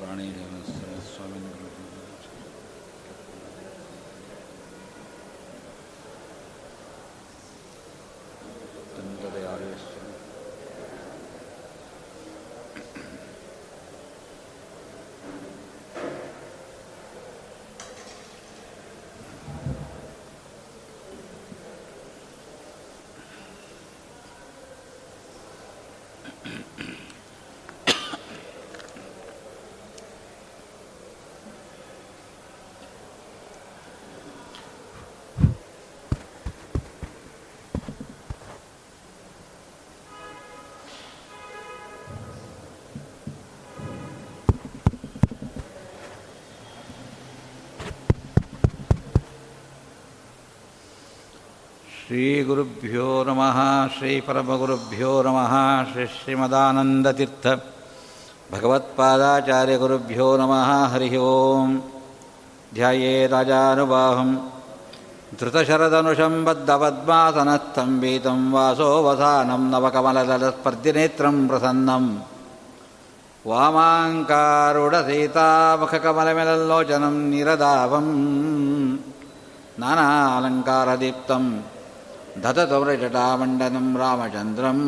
ಪ್ರಾಣಿದೇವಸ್ಯ श्रीगुरुभ्यो नमः श्रीपरमगुरुभ्यो नमः श्रीश्रीमदानन्दतीर्थभगवत्पादाचार्यगुरुभ्यो नमः हरिः ओं ध्याये राजानुबाहं धृतशरदनुशम्बद्धपद्मासनस्थम्बीतं वासोऽवसानं नवकमलस्पर्दिनेत्रं प्रसन्नम्। वामाङ्कारुडसीतामुखकमलमिलल्लोचनं निरदावं नानालङ्कारदीप्तम्। दततौरजटामण्डनं रामचन्द्रं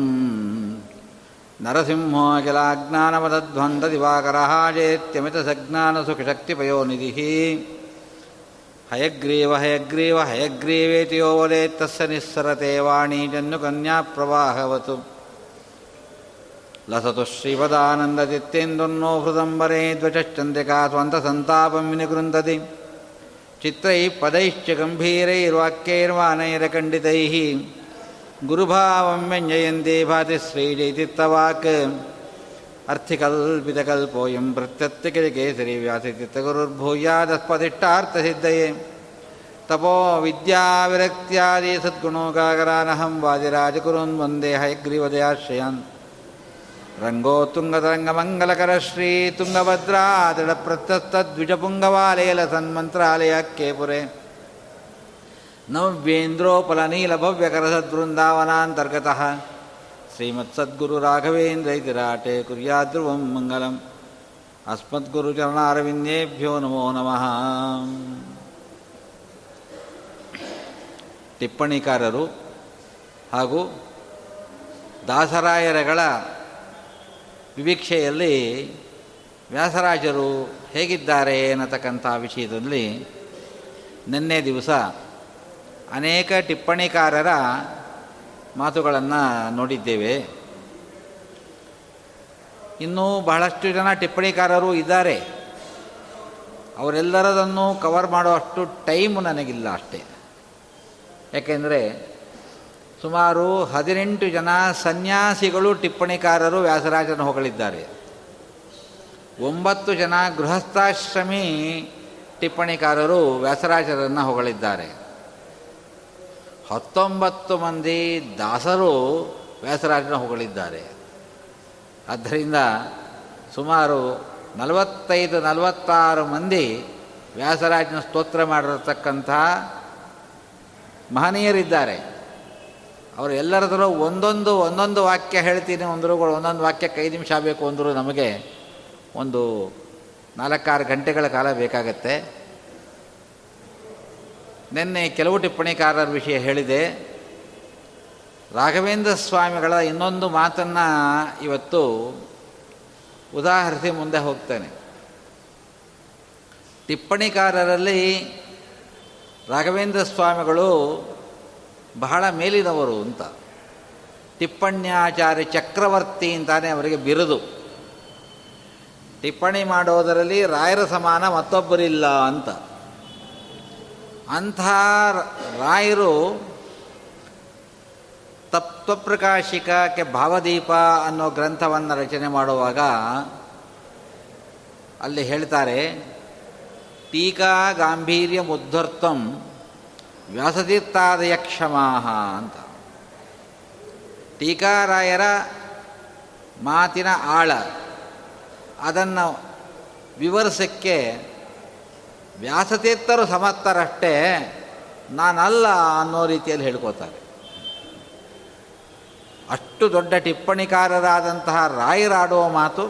नरसिंहो किलाज्ञानमदध्वन्ददिवाकरः चेत्यमितसज्ञानसुखशक्तिपयोनिधिः हयग्रीव हयग्रीव हयग्रीवेति यो वदेत्तस्य निःसरते वाणी जन्नुकन्याप्रवाहवत् लसतु श्रीपदानन्दचित्तेन्दुर्नो हृदम्बरे द्विचश्चन्द्रिका त्वन्तसन्तापं विनिकृन्दति ಚಿತ್ರೈ ಪದೈಶ್ಚ ಗಂಭೀರೈರ್ವಾಕ್ಯೈರ್ವಾನೈರ ಖಂಡಿತೈ ಗುರುಭಾವಮ್ಯಂಜಯಂದೇ ಭಾತಿ ಶ್ರೀಜೈತಿತ್ತವಾಕ್ ಅರ್ಥಿಕಲ್ಪಿತಕಲ್ಪೋಯಂ ಪ್ರತ್ಯತ್ಯಕಿರಿಕೇಸರಿ ವ್ಯಾಸಿಚಿತ್ತಗುರುರ್ಭೂಯಾದಸ್ಪದಿಷ್ಟಾರ್ಥಸಿದ್ಧಯೇ ತಪೋ ವಿದ್ಯಾವಿರಕ್ತ್ಯಾದಿ ಸದ್ಗುಣೋಗಾಗರಾನಹಂ ವಾದಿರಾಜಕುರುನ್ ವಂದೇ ಹಯಗ್ರೀವದಯಾಶ್ರಯಾನ್. वादिराजकुरुन् वन्दे हयग्रीवदयाश्रयान् ರಂಗೋತ್ತುಂಗತರಂಗಮಂಗಲಕರಶ್ರೀ ತುಂಗಭದ್ರಾದೃಢಪ್ರತಸ್ತದ್ವಿಜಪುಂಗವಾಲೇಲ ಸನ್ಮಂತ್ರಾಲಯಕ್ಕೆ ಪುರೆ ನವ್ಯೇಂದ್ರೋಪಲನೀಲಭವ್ಯಕರಸದ್ವೃಂದಾವನಾಂತರ್ಗತಃ ಶ್ರೀಮತ್ಸದ್ಗುರುರಾಘವೇಂದ್ರೈತಿರಾಟೆ ಕುರ್ಯಾದ್ರುವಂ ಮಂಗಲಂ ಅಸ್ಮದ್ಗುರುಚರಣಾರವಿಂದೇಭ್ಯೋ ನಮೋ ನಮಃ ಟಿಪ್ಪಣಿಕಾರರು ಹಾಗೂ ದಾಸರಾಯರಗಳ ವಿವೀಕ್ಷೆಯಲ್ಲಿ ವ್ಯಾಸರಾಜರು ಹೇಗಿದ್ದಾರೆ ಅನ್ನತಕ್ಕಂಥ ವಿಷಯದಲ್ಲಿ ನಿನ್ನೆ ದಿವಸ ಅನೇಕ ಟಿಪ್ಪಣಿಕಾರರ ಮಾತುಗಳನ್ನು ನೋಡಿದ್ದೇವೆ. ಇನ್ನೂ ಬಹಳಷ್ಟು ಜನ ಟಿಪ್ಪಣಿಕಾರರು ಇದ್ದಾರೆ. ಅವರೆಲ್ಲರದನ್ನು ಕವರ್ ಮಾಡುವಷ್ಟು ಟೈಮ್ ನನಗಿಲ್ಲ ಅಷ್ಟೇ. ಯಾಕೆಂದರೆ ಸುಮಾರು ಹದಿನೆಂಟು ಜನ ಸನ್ಯಾಸಿಗಳು ಟಿಪ್ಪಣಿಕಾರರು ವ್ಯಾಸರಾಜನ ಹೊಗಳಿದ್ದಾರೆ. ಒಂಬತ್ತು ಜನ ಗೃಹಸ್ಥಾಶ್ರಮಿ ಟಿಪ್ಪಣಿಕಾರರು ವ್ಯಾಸರಾಜರನ್ನು ಹೊಗಳಿದ್ದಾರೆ. ಹತ್ತೊಂಬತ್ತು ಮಂದಿ ದಾಸರು ವ್ಯಾಸರಾಜನ ಹೊಗಳಿದ್ದಾರೆ. ಆದ್ದರಿಂದ ಸುಮಾರು ನಲವತ್ತೈದು, ನಲವತ್ತಾರು ಮಂದಿ ವ್ಯಾಸರಾಜನ ಸ್ತೋತ್ರ ಮಾಡಿರತಕ್ಕಂಥ ಮಹನೀಯರಿದ್ದಾರೆ. ಅವರು ಎಲ್ಲರದರೂ ಒಂದೊಂದು ಒಂದೊಂದು ವಾಕ್ಯ ಹೇಳ್ತೀನಿ ಅಂದರೂ ಒಂದೊಂದು ವಾಕ್ಯಕ್ಕೆ ಐದು ನಿಮಿಷ ಬೇಕು ಅಂದರೂ ನಮಗೆ ಒಂದು ನಾಲ್ಕಾರು ಗಂಟೆಗಳ ಕಾಲ ಬೇಕಾಗತ್ತೆ. ನಿನ್ನೆ ಕೆಲವು ಟಿಪ್ಪಣಿಕಾರರ ವಿಷಯ ಹೇಳಿದೆ. ರಾಘವೇಂದ್ರ ಸ್ವಾಮಿಗಳ ಇನ್ನೊಂದು ಮಾತನ್ನು ಇವತ್ತು ಉದಾಹರಿಸಿ ಮುಂದೆ ಹೋಗ್ತೇನೆ. ಟಿಪ್ಪಣಿಕಾರರಲ್ಲಿ ರಾಘವೇಂದ್ರ ಸ್ವಾಮಿಗಳು ಬಹಳ ಮೇಲಿನವರು ಅಂತ. ಟಿಪ್ಪಣ್ಯಾಚಾರ್ಯ ಚಕ್ರವರ್ತಿ ಅಂತಾನೆ ಅವರಿಗೆ ಬಿರುದು. ಟಿಪ್ಪಣಿ ಮಾಡೋದರಲ್ಲಿ ರಾಯರ ಸಮಾನ ಮತ್ತೊಬ್ಬರಿಲ್ಲ ಅಂತ. ಅಂಥ ರಾಯರು ತತ್ವಪ್ರಕಾಶಿಕಕ್ಕೆ ಭಾವದೀಪ ಅನ್ನೋ ಗ್ರಂಥವನ್ನು ರಚನೆ ಮಾಡುವಾಗ ಅಲ್ಲಿ ಹೇಳ್ತಾರೆ ಟೀಕಾ ಗಾಂಭೀರ್ಯ ಮುದ್ಧರ್ಥಂ ವ್ಯಾಸತೀರ್ಥಾದಯ ಕ್ಷಮಾಹ ಅಂತ. ಟೀಕಾರಾಯರ ಮಾತಿನ ಆಳ, ಅದನ್ನು ವಿವರಿಸಕ್ಕೆ ವ್ಯಾಸತೀರ್ಥರು ಸಮರ್ಥರಷ್ಟೇ ನಾನಲ್ಲ ಅನ್ನೋ ರೀತಿಯಲ್ಲಿ ಹೇಳ್ಕೋತಾರೆ ಅಷ್ಟು ದೊಡ್ಡ ಟಿಪ್ಪಣಿಕಾರರಾದಂತಹ ರಾಯರಾಡುವ ಮಾತು,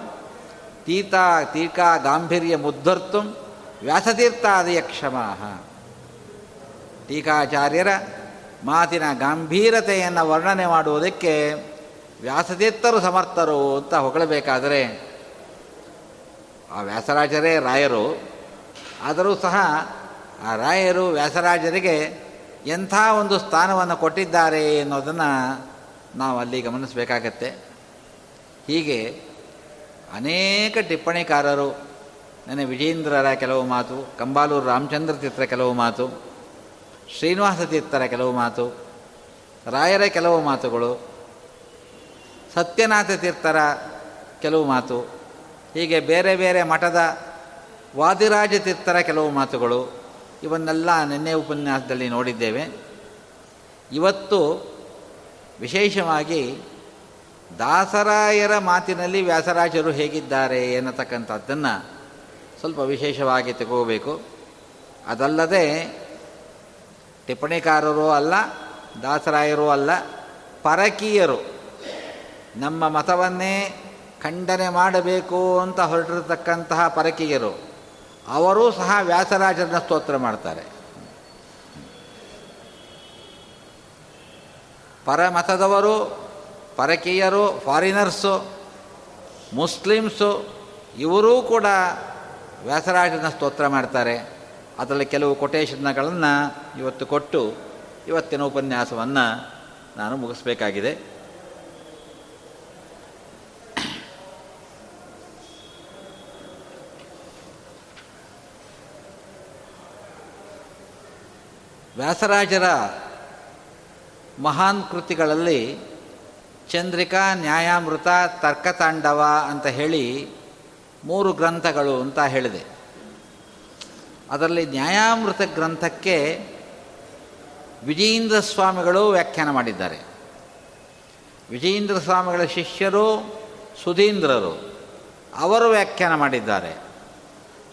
ತೀತಾ ಟೀಕಾ ಗಾಂಭೀರ್ಯ ಮುದ್ದರ್ತು ವ್ಯಾಸತೀರ್ಥಾದಿಯ ಕ್ಷಮಾಹ ಟೀಕಾಚಾರ್ಯರ ಮಾತಿನ ಗಂಭೀರತೆಯನ್ನು ವರ್ಣನೆ ಮಾಡುವುದಕ್ಕೆ ವ್ಯಾಸತೀರ್ಥರು ಸಮರ್ಥರು ಅಂತ ಹೊಗಳಬೇಕಾದರೆ ಆ ವ್ಯಾಸರಾಜರೇ ರಾಯರು. ಆದರೂ ಸಹ ಆ ರಾಯರು ವ್ಯಾಸರಾಜರಿಗೆ ಎಂಥ ಒಂದು ಸ್ಥಾನವನ್ನು ಕೊಟ್ಟಿದ್ದಾರೆ ಅನ್ನೋದನ್ನು ನಾವು ಅಲ್ಲಿ ಗಮನಿಸಬೇಕಾಗತ್ತೆ. ಹೀಗೆ ಅನೇಕ ಟಿಪ್ಪಣಿಕಾರರು, ನನ್ನ ವಿಜೇಂದ್ರರ ಕೆಲವು ಮಾತು, ಕಂಬಾಲೂರು ರಾಮಚಂದ್ರ ಚಿತ್ರ ಕೆಲವು ಮಾತು ಶ್ರೀನಿವಾಸ ತೀರ್ಥರ ಕೆಲವು ಮಾತು, ರಾಯರ ಕೆಲವು ಮಾತುಗಳು, ಸತ್ಯನಾಥ ತೀರ್ಥರ ಕೆಲವು ಮಾತು, ಹೀಗೆ ಬೇರೆ ಬೇರೆ ಮಠದ ವಾದಿರಾಜ ತೀರ್ಥರ ಕೆಲವು ಮಾತುಗಳು, ಇವನ್ನೆಲ್ಲ ನಿನ್ನೆ ಉಪನ್ಯಾಸದಲ್ಲಿ ನೋಡಿದ್ದೇವೆ. ಇವತ್ತು ವಿಶೇಷವಾಗಿ ದಾಸರಾಯರ ಮಾತಿನಲ್ಲಿ ವ್ಯಾಸರಾಜರು ಹೇಗಿದ್ದಾರೆ ಎನ್ನತಕ್ಕಂಥದ್ದನ್ನು ಸ್ವಲ್ಪ ವಿಶೇಷವಾಗಿ ತಗೋಬೇಕು ಅದಲ್ಲದೆ ಟಿಪ್ಪಣಿಕಾರರೂ ಅಲ್ಲ, ದಾಸರಾಯರೂ ಅಲ್ಲ, ಪರಕೀಯರು. ನಮ್ಮ ಮತವನ್ನೇ ಖಂಡನೆ ಮಾಡಬೇಕು ಅಂತ ಹೊರಟಿರತಕ್ಕಂತಹ ಪರಕೀಯರು. ಅವರೂ ಸಹ ವ್ಯಾಸರಾಜರನ್ನ ಸ್ತೋತ್ರ ಮಾಡ್ತಾರೆ. ಪರಮತದವರು, ಪರಕೀಯರು, ಫಾರಿನರ್ಸು, ಮುಸ್ಲಿಮ್ಸು, ಇವರೂ ಕೂಡ ವ್ಯಾಸರಾಜನ ಸ್ತೋತ್ರ ಮಾಡ್ತಾರೆ. ಅದರಲ್ಲಿ ಕೆಲವು ಕೊಟೇಶನ್ಗಳನ್ನು ಇವತ್ತು ಕೊಟ್ಟು ಇವತ್ತಿನ ಉಪನ್ಯಾಸವನ್ನು ನಾನು ಮುಗಿಸ್ಬೇಕಾಗಿದೆ. ವ್ಯಾಸರಾಜರ ಮಹಾನ್ ಕೃತಿಗಳಲ್ಲಿ ಚಂದ್ರಿಕಾ ನ್ಯಾಯಾಮೃತ ತರ್ಕತಾಂಡವ ಅಂತ ಹೇಳಿ ಮೂರು ಗ್ರಂಥಗಳು ಅಂತ ಹೇಳಿದೆ. ಅದರಲ್ಲಿ ನ್ಯಾಯಾಮೃತ ಗ್ರಂಥಕ್ಕೆ ವಿಜಯೇಂದ್ರ ಸ್ವಾಮಿಗಳು ವ್ಯಾಖ್ಯಾನ ಮಾಡಿದ್ದಾರೆ. ವಿಜಯೇಂದ್ರ ಸ್ವಾಮಿಗಳ ಶಿಷ್ಯರು ಸುಧೀಂದ್ರರು, ಅವರು ವ್ಯಾಖ್ಯಾನ ಮಾಡಿದ್ದಾರೆ.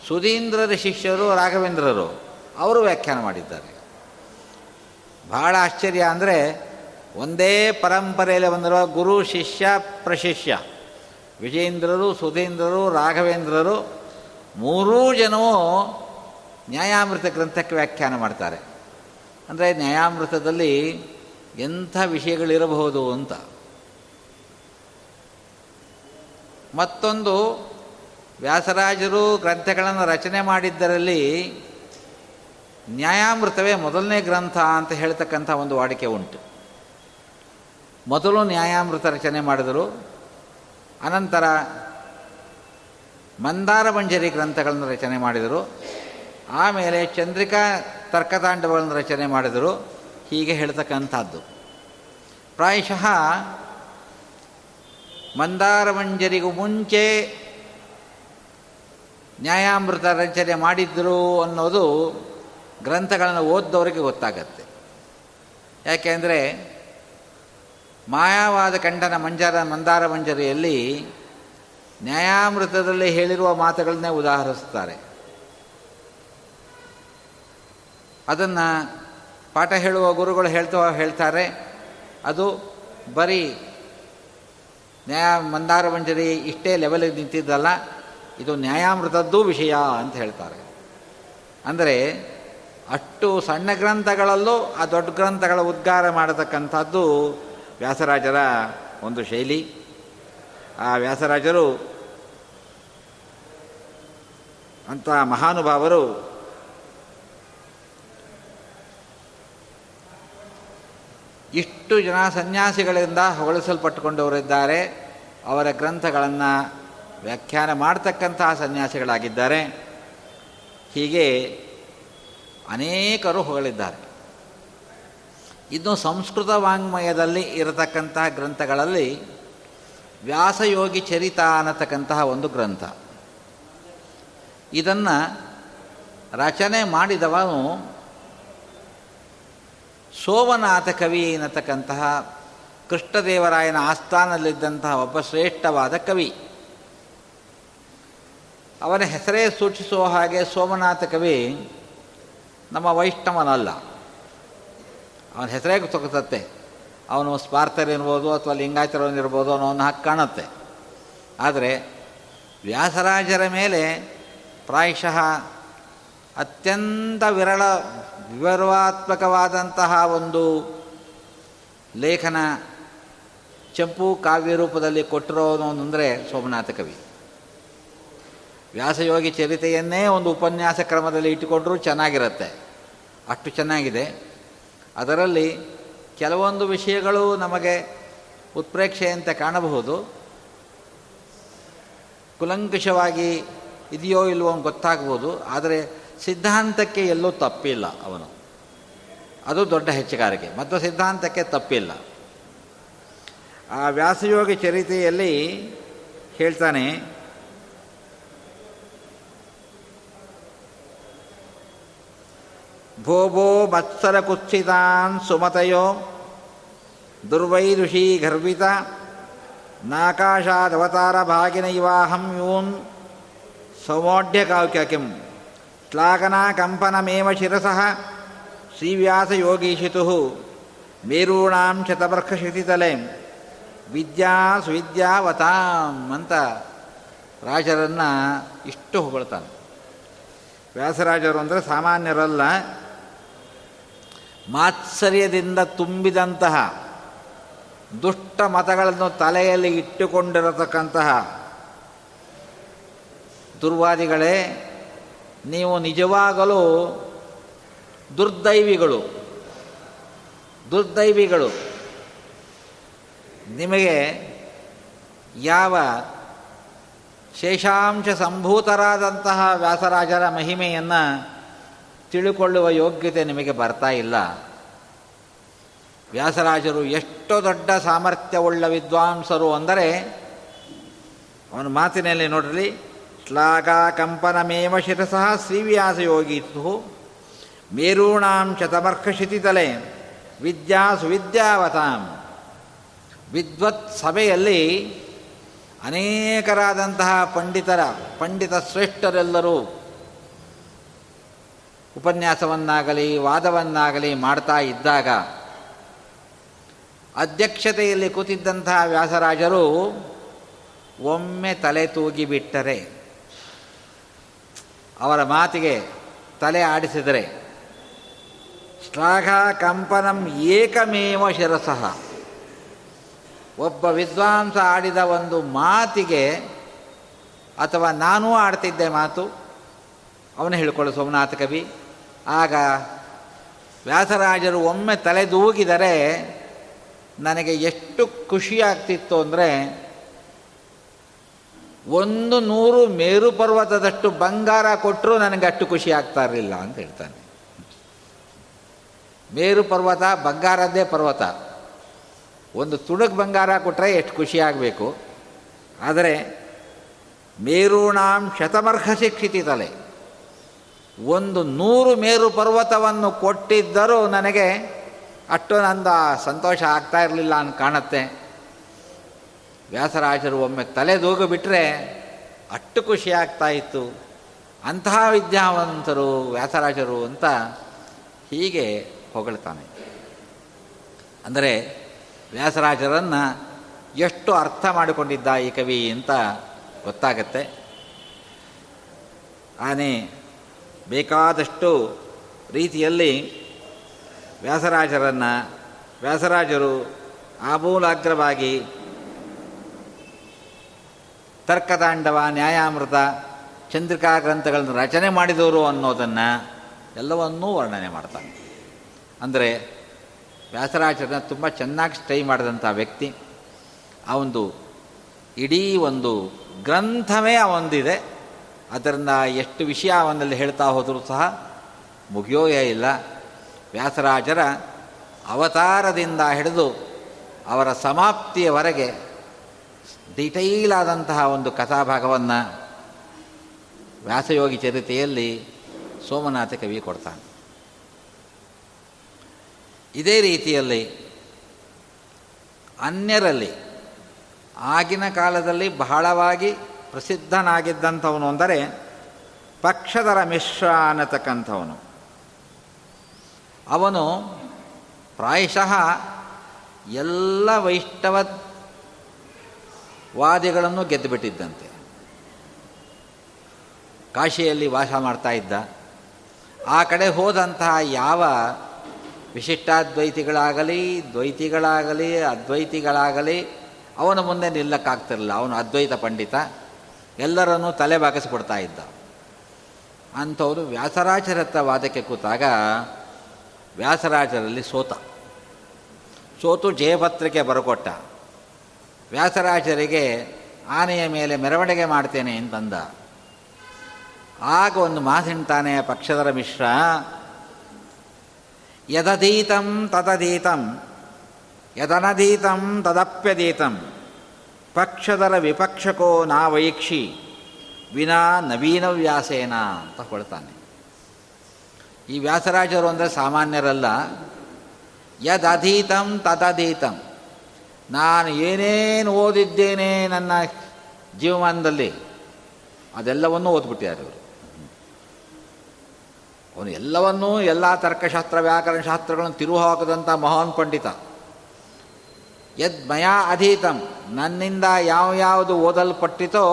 ಸುಧೀಂದ್ರರ ಶಿಷ್ಯರು ರಾಘವೇಂದ್ರರು, ಅವರು ವ್ಯಾಖ್ಯಾನ ಮಾಡಿದ್ದಾರೆ. ಬಹಳ ಆಶ್ಚರ್ಯ ಅಂದರೆ ಒಂದೇ ಪರಂಪರೆಯಲ್ಲಿ ಬಂದಿರುವ ಗುರು ಶಿಷ್ಯ ಪ್ರಶಿಷ್ಯ, ವಿಜಯೇಂದ್ರರು, ಸುಧೀಂದ್ರರು, ರಾಘವೇಂದ್ರರು, ಮೂರೂ ಜನವೂ ನ್ಯಾಯಾಮೃತ ಗ್ರಂಥಕ್ಕೆ ವ್ಯಾಖ್ಯಾನ ಮಾಡ್ತಾರೆ. ಅಂದರೆ ನ್ಯಾಯಾಮೃತದಲ್ಲಿ ಎಂಥ ವಿಷಯಗಳಿರಬಹುದು ಅಂತ. ಮತ್ತೊಂದು, ವ್ಯಾಸರಾಜರು ಗ್ರಂಥಗಳನ್ನು ರಚನೆ ಮಾಡಿದ್ದರಲ್ಲಿ ನ್ಯಾಯಾಮೃತವೇ ಮೊದಲನೇ ಗ್ರಂಥ ಅಂತ ಹೇಳ್ತಕ್ಕಂಥ ಒಂದು ವಾಡಿಕೆ ಉಂಟು. ಮೊದಲು ನ್ಯಾಯಾಮೃತ ರಚನೆ ಮಾಡಿದರು. ಅನಂತರ ಮಂದಾರ ಮಂಜರಿ ಗ್ರಂಥಗಳನ್ನು ರಚನೆ ಮಾಡಿದರು. ಆಮೇಲೆ ಚಂದ್ರಿಕಾ ತರ್ಕತಾಂಡವಗಳನ್ನು ರಚನೆ ಮಾಡಿದರು. ಹೀಗೆ ಹೇಳ್ತಕ್ಕಂಥದ್ದು. ಪ್ರಾಯಶಃ ಮಂದಾರ ಮಂಜರಿಗೂ ಮುಂಚೆ ನ್ಯಾಯಾಮೃತ ರಚನೆ ಮಾಡಿದ್ದರು ಅನ್ನೋದು ಗ್ರಂಥಗಳನ್ನು ಓದ್ದವರಿಗೆ ಗೊತ್ತಾಗತ್ತೆ. ಯಾಕೆಂದರೆ ಮಾಯಾವಾದ ಕಂಡನ ಮಂಜರ ಮಂದಾರ ಮಂಜರಿಯಲ್ಲಿ ನ್ಯಾಯಾಮೃತದಲ್ಲಿ ಹೇಳಿರುವ ಮಾತುಗಳನ್ನೇ ಉದಾಹರಿಸ್ತಾರೆ. ಅದನ್ನು ಪಾಠ ಹೇಳುವ ಗುರುಗಳು ಹೇಳ್ತಾ ಹೇಳ್ತಾರೆ. ಅದು ಬರೀ ನ್ಯಾಯ ಮಂದಾರ ಮಂಜರಿ ಇಷ್ಟೇ ಲೆವೆಲಿಗೆ ನಿಂತಿದ್ದಲ್ಲ, ಇದು ನ್ಯಾಯಾಮೃತದ್ದು ವಿಷಯ ಅಂತ ಹೇಳ್ತಾರೆ. ಅಂದರೆ ಅಷ್ಟು ಸಣ್ಣ ಗ್ರಂಥಗಳಲ್ಲೂ ಆ ದೊಡ್ಡ ಗ್ರಂಥಗಳ ಉದ್ಗಾರ ಮಾಡತಕ್ಕಂಥದ್ದು ವ್ಯಾಸರಾಜರ ಒಂದು ಶೈಲಿ. ಆ ವ್ಯಾಸರಾಜರು ಅಂತ ಮಹಾನುಭಾವರು ಇಷ್ಟು ಜನ ಸನ್ಯಾಸಿಗಳಿಂದ ಹೊಗಳಿಸಲ್ಪಟ್ಟುಕೊಂಡವರಿದ್ದಾರೆ. ಅವರ ಗ್ರಂಥಗಳನ್ನು ವ್ಯಾಖ್ಯಾನ ಮಾಡತಕ್ಕಂತಹ ಸನ್ಯಾಸಿಗಳಾಗಿದ್ದಾರೆ. ಹೀಗೆ ಅನೇಕರು ಹೊಗಳಿದ್ದಾರೆ. ಇನ್ನು ಸಂಸ್ಕೃತ ವಾಂಗ್ಮಯದಲ್ಲಿ ಇರತಕ್ಕಂತಹ ಗ್ರಂಥಗಳಲ್ಲಿ ವ್ಯಾಸಯೋಗಿ ಚರಿತ ಅನ್ನತಕ್ಕಂತಹ ಒಂದು ಗ್ರಂಥ. ಇದನ್ನು ರಚನೆ ಮಾಡಿದವನು ಸೋಮನಾಥ ಕವಿ ಎನ್ನತಕ್ಕಂತಹ ಕೃಷ್ಣದೇವರಾಯನ ಆಸ್ಥಾನದಲ್ಲಿದ್ದಂತಹ ಒಬ್ಬ ಶ್ರೇಷ್ಠವಾದ ಕವಿ. ಅವನ ಹೆಸರೇ ಸೂಚಿಸುವ ಹಾಗೆ ಸೋಮನಾಥ ಕವಿ ನಮ್ಮ ವೈಷ್ಣವನಲ್ಲ. ಅವನ ಹೆಸರೇ ತೊಗೊತತ್ತೆ ಅವನು ಸ್ಪಾರ್ಥರಿರ್ಬೋದು ಅಥವಾ ಲಿಂಗಾಯತರವನಿರ್ಬೋದು ಅನ್ನೋ ಒಂದು ಹಾಕಿ ಕಾಣುತ್ತೆ. ಆದರೆ ವ್ಯಾಸರಾಜರ ಮೇಲೆ ಪ್ರಾಯಶಃ ಅತ್ಯಂತ ವಿರಳ ವಿವರವಾತ್ಮಕವಾದಂತಹ ಒಂದು ಲೇಖನ ಚಂಪು ಕಾವ್ಯ ರೂಪದಲ್ಲಿ ಕೊಟ್ಟಿರೋನು ಅಂದರೆ ಸೋಮನಾಥ ಕವಿ. ವ್ಯಾಸಯೋಗಿ ಚರಿತೆಯನ್ನೇ ಒಂದು ಉಪನ್ಯಾಸ ಕ್ರಮದಲ್ಲಿ ಇಟ್ಟುಕೊಂಡರೂ ಚೆನ್ನಾಗಿರುತ್ತೆ. ಅಷ್ಟು ಚೆನ್ನಾಗಿದೆ. ಅದರಲ್ಲಿ ಕೆಲವೊಂದು ವಿಷಯಗಳು ನಮಗೆ ಉತ್ಪ್ರೇಕ್ಷೆಯಂತೆ ಕಾಣಬಹುದು. ಕುಲಂಕುಷವಾಗಿ ಇದೆಯೋ ಇಲ್ವೋ ಗೊತ್ತಾಗ್ಬೋದು. ಆದರೆ ಸಿದ್ಧಾಂತಕ್ಕೆ ಎಲ್ಲೂ ತಪ್ಪಿಲ್ಲ ಅವನು. ಅದು ದೊಡ್ಡ ಹೆಚ್ಚುಗಾರಿಕೆ. ಮತ್ತು ಸಿದ್ಧಾಂತಕ್ಕೆ ತಪ್ಪಿಲ್ಲ. ಆ ವ್ಯಾಸಯೋಗಿ ಚರಿತೆಯಲ್ಲಿ ಹೇಳ್ತಾನೆ, ಭೋಭೋ ಮತ್ಸರ ಕುತ್ಸಿತಾನ್ ಸುಮತಯೋ ದುರ್ವೈರುಷಿ ಗರ್ವಿತ, ನಾಕಾಶಾದವತಾರ ಭಾಗಿನ ಇವಾಹಂ ಯೂನ್ ಸೌಮೋಢ್ಯ ಕಿಂ. ಶ್ಲಾಘನಾ ಕಂಪನಮೇವ ಶಿರಸಃ ಶ್ರೀವ್ಯಾಸಯೋಗೀಶಿತು ಮೇರೂಣಾಂ ಶತಬರ್ಷಿತಲೆ ವಿದ್ಯಾ ಸುವಿದ್ಯಾವತಾಂ ಅಂತ ರಾಜರನ್ನು ಇಷ್ಟು ಹೊಗಳ್ತಾನೆ. ವ್ಯಾಸರಾಜರು ಅಂದರೆ ಸಾಮಾನ್ಯರಲ್ಲ. ಮಾತ್ಸರ್ಯದಿಂದ ತುಂಬಿದಂತಹ ದುಷ್ಟ ಮತಗಳನ್ನು ತಲೆಯಲ್ಲಿ ಇಟ್ಟುಕೊಂಡಿರತಕ್ಕಂತಹ ದುರ್ವಾದಿಗಳೇ ನೀವು ನಿಜವಾಗಲೂ ದುರ್ದೈವಿಗಳು ದುರ್ದೈವಿಗಳು. ನಿಮಗೆ ಯಾವ ಶೇಷಾಂಶ ಸಂಭೂತರಾದಂತಹ ವ್ಯಾಸರಾಜರ ಮಹಿಮೆಯನ್ನು ತಿಳಿಕೊಳ್ಳುವ ಯೋಗ್ಯತೆ ನಿಮಗೆ ಬರ್ತಾ ಇಲ್ಲ. ವ್ಯಾಸರಾಜರು ಎಷ್ಟು ದೊಡ್ಡ ಸಾಮರ್ಥ್ಯವುಳ್ಳ ವಿದ್ವಾಂಸರು ಅಂದರೆ ಅವನ ಮಾತಿನಲ್ಲಿ ನೋಡ್ರಿ ಶ್ಲಾಘ ಕಂಪನಮೇವ ಶಿರಸಃ ಶ್ರೀವ್ಯಾಸಯೋಗಿತ್ತು ಮೇರೂಣಾಂ ಶತಮರ್ಕಶಿತಿತಲೆ ವಿದ್ಯಾಸು ವಿದ್ಯಾವತಾಂ. ವಿದ್ವತ್ ಸಭೆಯಲ್ಲಿ ಅನೇಕರಾದಂತಹ ಪಂಡಿತರ, ಪಂಡಿತ ಶ್ರೇಷ್ಠರೆಲ್ಲರೂ ಉಪನ್ಯಾಸವನ್ನಾಗಲಿ ವಾದವನ್ನಾಗಲಿ ಮಾಡ್ತಾ ಇದ್ದಾಗ ಅಧ್ಯಕ್ಷತೆಯಲ್ಲಿ ಕೂತಿದ್ದಂತಹ ವ್ಯಾಸರಾಜರು ಒಮ್ಮೆ ತಲೆ ತೂಗಿಬಿಟ್ಟರೆ. ಅವರ ಮಾತಿಗೆ ತಲೆ ಆಡಿಸಿದರೆ, ಶ್ಲಾಘ ಕಂಪನಂ ಏಕಮೇವ ಶಿರಸಃ. ಒಬ್ಬ ವಿದ್ವಾಂಸ ಆಡಿದ ಒಂದು ಮಾತಿಗೆ, ಅಥವಾ ನಾನೂ ಆಡ್ತಿದ್ದೆ ಮಾತು, ಅವನು ಹೇಳಿಕೊಳ್ಳು ಸೋಮನಾಥ ಕವಿ. ಆಗ ವ್ಯಾಸರಾಜರು ಒಮ್ಮೆ ತಲೆದೂಗಿದರೆ, ನನಗೆ ಎಷ್ಟು ಖುಷಿಯಾಗ್ತಿತ್ತು ಅಂದರೆ ಒಂದು ನೂರು ಮೇರು ಪರ್ವತದಷ್ಟು ಬಂಗಾರ ಕೊಟ್ಟರೂ ನನಗೆ ಅಷ್ಟು ಖುಷಿ ಆಗ್ತಾ ಇರಲಿಲ್ಲ ಅಂತ ಹೇಳ್ತಾನೆ. ಮೇರು ಪರ್ವತ, ಬಂಗಾರದ್ದೇ ಪರ್ವತ. ಒಂದು ತುಣುಕು ಬಂಗಾರ ಕೊಟ್ಟರೆ ಎಷ್ಟು ಖುಷಿಯಾಗಬೇಕು ಆದರೆ ಮೇರೂಣಾಂ ಶಿಕ್ಷಿತಿ ತಲೆ. ಒಂದು ನೂರು ಮೇರು ಪರ್ವತವನ್ನು ಕೊಟ್ಟಿದ್ದರೂ ನನಗೆ ಅಷ್ಟು ನಂದ ಸಂತೋಷ ಆಗ್ತಾ ಇರಲಿಲ್ಲ ಅಂತ ಕಾಣುತ್ತೆ. ವ್ಯಾಸರಾಜರು ಒಮ್ಮೆ ತಲೆ ದೂಗು ಬಿಟ್ಟರೆ ಅಷ್ಟು ಖುಷಿ ಆಗ್ತಾ ಇತ್ತು. ಅಂತಹ ವಿದ್ಯಾವಂತರು ವ್ಯಾಸರಾಜರು ಅಂತ ಹೀಗೆ ಹೊಗಳ್ತಾನೆ. ಅಂದರೆ ವ್ಯಾಸರಾಜರನ್ನು ಎಷ್ಟು ಅರ್ಥ ಮಾಡಿಕೊಂಡಿದ್ದ ಈ ಕವಿ ಅಂತ ಗೊತ್ತಾಗತ್ತೆ. ಆನೆ, ಬೇಕಾದಷ್ಟು ರೀತಿಯಲ್ಲಿ ವ್ಯಾಸರಾಜರನ್ನು ವ್ಯಾಸರಾಜರು ಆಮೂಲಾಗ್ರವಾಗಿ ತರ್ಕತಾಂಡವ ನ್ಯಾಯಾಮೃತ, ಚಂದ್ರಿಕಾ ಗ್ರಂಥಗಳನ್ನು ರಚನೆ ಮಾಡಿದವರು ಅನ್ನೋದನ್ನು ಎಲ್ಲವನ್ನೂ ವರ್ಣನೆ ಮಾಡ್ತಾನೆ. ಅಂದರೆ ವ್ಯಾಸರಾಜರನ್ನ ತುಂಬ ಚೆನ್ನಾಗಿ ಸ್ಟೈ ಮಾಡಿದಂಥ ವ್ಯಕ್ತಿ. ಆ ಒಂದು ಇಡೀ ಒಂದು ಗ್ರಂಥವೇ ಅವೊಂದಿದೆ ಅದರಿಂದ ಎಷ್ಟು ವಿಷಯ ಅವನಲ್ಲಿ ಹೇಳ್ತಾ ಹೋದರೂ ಸಹ ಮುಗಿಯೋಯೇ ಇಲ್ಲ. ವ್ಯಾಸರಾಜರ ಅವತಾರದಿಂದ ಹಿಡಿದು ಅವರ ಸಮಾಪ್ತಿಯವರೆಗೆ ಡಿಟೈಲ್ ಆದಂತಹ ಒಂದು ಕಥಾಭಾಗವನ್ನು ವ್ಯಾಸಯೋಗಿ ಚರಿತೆಯಲ್ಲಿ ಸೋಮನಾಥ ಕವಿ ಕೊಡ್ತಾನೆ. ಇದೇ ರೀತಿಯಲ್ಲಿ ಅನ್ಯರಲ್ಲಿ, ಆಗಿನ ಕಾಲದಲ್ಲಿ ಬಹಳವಾಗಿ ಪ್ರಸಿದ್ಧನಾಗಿದ್ದಂಥವನು ಅಂದರೆ ಪಕ್ಷದರ ಮಿಶ್ರ ಅನ್ನತಕ್ಕಂಥವನು ಅವನು ಪ್ರಾಯಶಃ ಎಲ್ಲ ವೈಷ್ಣವ ವಾದಿಗಳನ್ನು ಗೆದ್ದುಬಿಟ್ಟಿದ್ದಂತೆ. ಕಾಶಿಯಲ್ಲಿ ವಾಸ ಮಾಡ್ತಾ ಇದ್ದ. ಆ ಕಡೆ ಹೋದಂತಹ ಯಾವ ವಿಶಿಷ್ಟಾದ್ವೈತಿಗಳಾಗಲಿ, ದ್ವೈತಿಗಳಾಗಲಿ, ಅದ್ವೈತಿಗಳಾಗಲಿ, ಅವನ ಮುಂದೆ ನಿಲ್ಲಕ್ಕಾಗ್ತಿರಲಿಲ್ಲ. ಅವನು ಅದ್ವೈತ ಪಂಡಿತ. ಎಲ್ಲರನ್ನೂ ತಲೆ ಬಾಗಿಸ್ಬಿಡ್ತಾ ಇದ್ದ. ಅಂಥವರು ವ್ಯಾಸರಾಜರತ್ತ ವಾದಕ್ಕೆ ಕೂತಾಗ ವ್ಯಾಸರಾಜರಲ್ಲಿ ಸೋತ. ಸೋತು ಜಯಪತ್ರಿಕೆ ಬರಕೊಟ್ಟ. ವ್ಯಾಸರಾಜರಿಗೆ ಆನೆಯ ಮೇಲೆ ಮೆರವಣಿಗೆ ಮಾಡ್ತೇನೆ ಅಂತಂದ ಆಗ ಒಂದು ಮಾತಿಂತಾನೆ ಪಕ್ಷದರ ಮಿಶ್ರ, ಯದಧೀತಂ ತದಧೀತಂ, ಯದನಧೀತಂ ತದಪ್ಯದೀತಂ ಪಕ್ಷದರ ವಿಪಕ್ಷಕೋ ನಾ ವೈಕ್ಷಿ, ವಿನಾ ನವೀನ ವ್ಯಾಸೇನ ಅಂತ ಕೊಳ್ತಾನೆ ಈ ವ್ಯಾಸರಾಜರು ಅಂದರೆ ಸಾಮಾನ್ಯರಲ್ಲ. ಯದಧೀತಂ ತದಧೀತಂ ನಾನು ಏನೇನು ಓದಿದ್ದೇನೆ ನನ್ನ ಜೀವಮಾನದಲ್ಲಿ, ಅದೆಲ್ಲವನ್ನೂ ಓದ್ಬಿಟ್ಟಿದ್ದಾರೆ ಇವರು. ಅವನು ಎಲ್ಲವನ್ನೂ ಎಲ್ಲ ತರ್ಕಶಾಸ್ತ್ರ, ವ್ಯಾಕರಣ ಶಾಸ್ತ್ರಗಳನ್ನು ತಿರುವು ಹಾಕದಂಥ ಮಹಾನ್ ಪಂಡಿತ. ಯದ್ ಮಯಾ ಅಧೀತಂ, ನನ್ನಿಂದ ಯಾವ ಯಾವುದು ಓದಲ್ಪಟ್ಟಿತೋ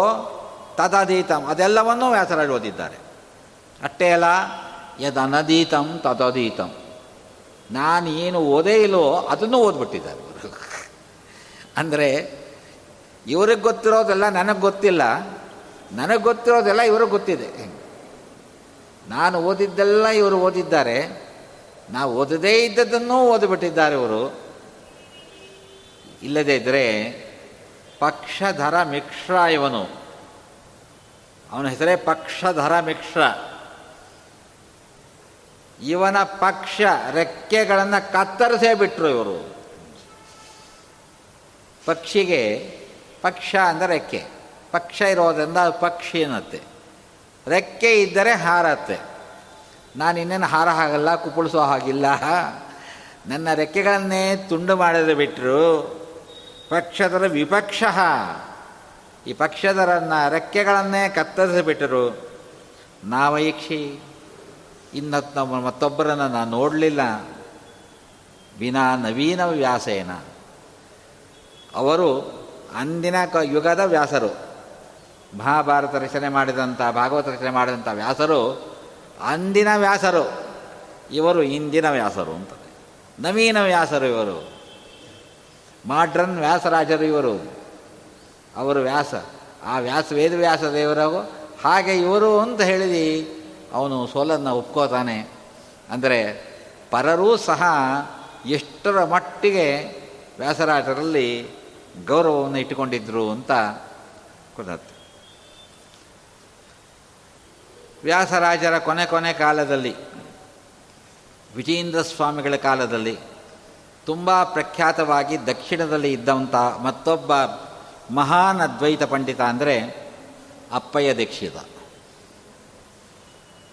ತದಧೀತಂ, ಅದೆಲ್ಲವನ್ನೂ ವ್ಯಾಸರಾಜ್ ಓದಿದ್ದಾರೆ. ಅಷ್ಟೇ ಅಲ್ಲ, ಯದ್ ಅನಧೀತಂ ತದಧೀತಂ. ನಾನು ಏನು ಓದೇ ಇಲ್ಲೋ ಅದನ್ನು ಓದ್ಬಿಟ್ಟಿದ್ದಾರೆ. ಅಂದರೆ ಇವ್ರಿಗೆ ಗೊತ್ತಿರೋದೆಲ್ಲ ನನಗೆ ಗೊತ್ತಿಲ್ಲ, ನನಗೆ ಗೊತ್ತಿರೋದೆಲ್ಲ ಇವ್ರಿಗೆ ಗೊತ್ತಿದೆ. ನಾನು ಓದಿದ್ದೆಲ್ಲ ಇವರು ಓದಿದ್ದಾರೆ, ನಾವು ಓದದೇ ಇದ್ದದನ್ನೂ ಓದಿಬಿಟ್ಟಿದ್ದಾರೆ ಇವರು. ಇಲ್ಲದೇ ಇದ್ದರೆ ಪಕ್ಷಧರ ಮಿಶ್ರ ಇವನು. ಅವನ ಹೆಸರೇ ಪಕ್ಷಧರ ಮಿಕ್ಷ್ರ ಇವನ ಪಕ್ಷ ರೆಕ್ಕೆಗಳನ್ನು ಕತ್ತರಿಸೇ ಬಿಟ್ಟರು ಇವರು. ಪಕ್ಷಿಗೆ ಪಕ್ಷ ಅಂದರೆ ರೆಕ್ಕೆ. ಪಕ್ಷ ಇರೋದರಿಂದ ಅದು ಪಕ್ಷಿ ಅನ್ನತ್ತೆ. ರೆಕ್ಕೆ ಇದ್ದರೆ ಹಾರತ್ತೆ. ನಾನು ಇನ್ನೇನು ಹಾರ ಹಾಗಲ್ಲ, ಕುಪ್ಪಳಿಸೋ ಹಾಗಿಲ್ಲ. ನನ್ನ ರೆಕ್ಕೆಗಳನ್ನೇ ತುಂಡು ಮಾಡಿದ್ರೆ ಬಿಟ್ಟರು ಪಕ್ಷದರ ವಿಪಕ್ಷ ಈ ಪಕ್ಷದರನ್ನ ರೆಕ್ಕೆಗಳನ್ನೇ ಕತ್ತರಿಸಿಬಿಟ್ಟರು ನಾವೈಕ್ಷಿ ಇನ್ನತ್ತ ಮತ್ತೊಬ್ಬರನ್ನು ನಾನು ನೋಡಲಿಲ್ಲ. ವಿನಾ ನವೀನ ವ್ಯಾಸೇನ. ಅವರು ಅಂದಿನ ಕ ಯುಗದ ವ್ಯಾಸರು. ಮಹಾಭಾರತ ರಚನೆ ಮಾಡಿದಂಥ ಭಾಗವತ ರಚನೆ ಮಾಡಿದಂಥ ವ್ಯಾಸರು ಅಂದಿನ ವ್ಯಾಸರು. ಇವರು ಇಂದಿನ ವ್ಯಾಸರು ಅಂತ ನವೀನ ವ್ಯಾಸರು ಇವರು. ಮಾಡ್ರನ್ ವ್ಯಾಸರಾಜರು ಇವರು. ಅವರು ವ್ಯಾಸ. ಆ ವ್ಯಾಸ ವೇದವ್ಯಾಸ ದೇವರಾಗು. ಹಾಗೆ ಇವರು ಅಂತ ಹೇಳಿದಿ, ಅವನು ಸೋಲನ್ನು ಒಪ್ಕೋತಾನೆ. ಅಂದರೆ ಪರರೂ ಸಹ ಎಷ್ಟರ ಮಟ್ಟಿಗೆ ವ್ಯಾಸರಾಜರಲ್ಲಿ ಗೌರವವನ್ನು ಇಟ್ಟುಕೊಂಡಿದ್ದರು ಅಂತ ಗೊತ್ತಾಗ್ತದೆ ವ್ಯಾಸರಾಜರ ಕೊನೆ ಕೊನೆ ಕಾಲದಲ್ಲಿ ವಿಜೇಂದ್ರ ಸ್ವಾಮಿಗಳ ಕಾಲದಲ್ಲಿ ತುಂಬ ಪ್ರಖ್ಯಾತವಾಗಿ ದಕ್ಷಿಣದಲ್ಲಿ ಇದ್ದಂಥ ಮತ್ತೊಬ್ಬ ಮಹಾನ್ ಅದ್ವೈತ ಪಂಡಿತ ಅಂದರೆ ಅಪ್ಪಯ್ಯ ದೀಕ್ಷಿತ.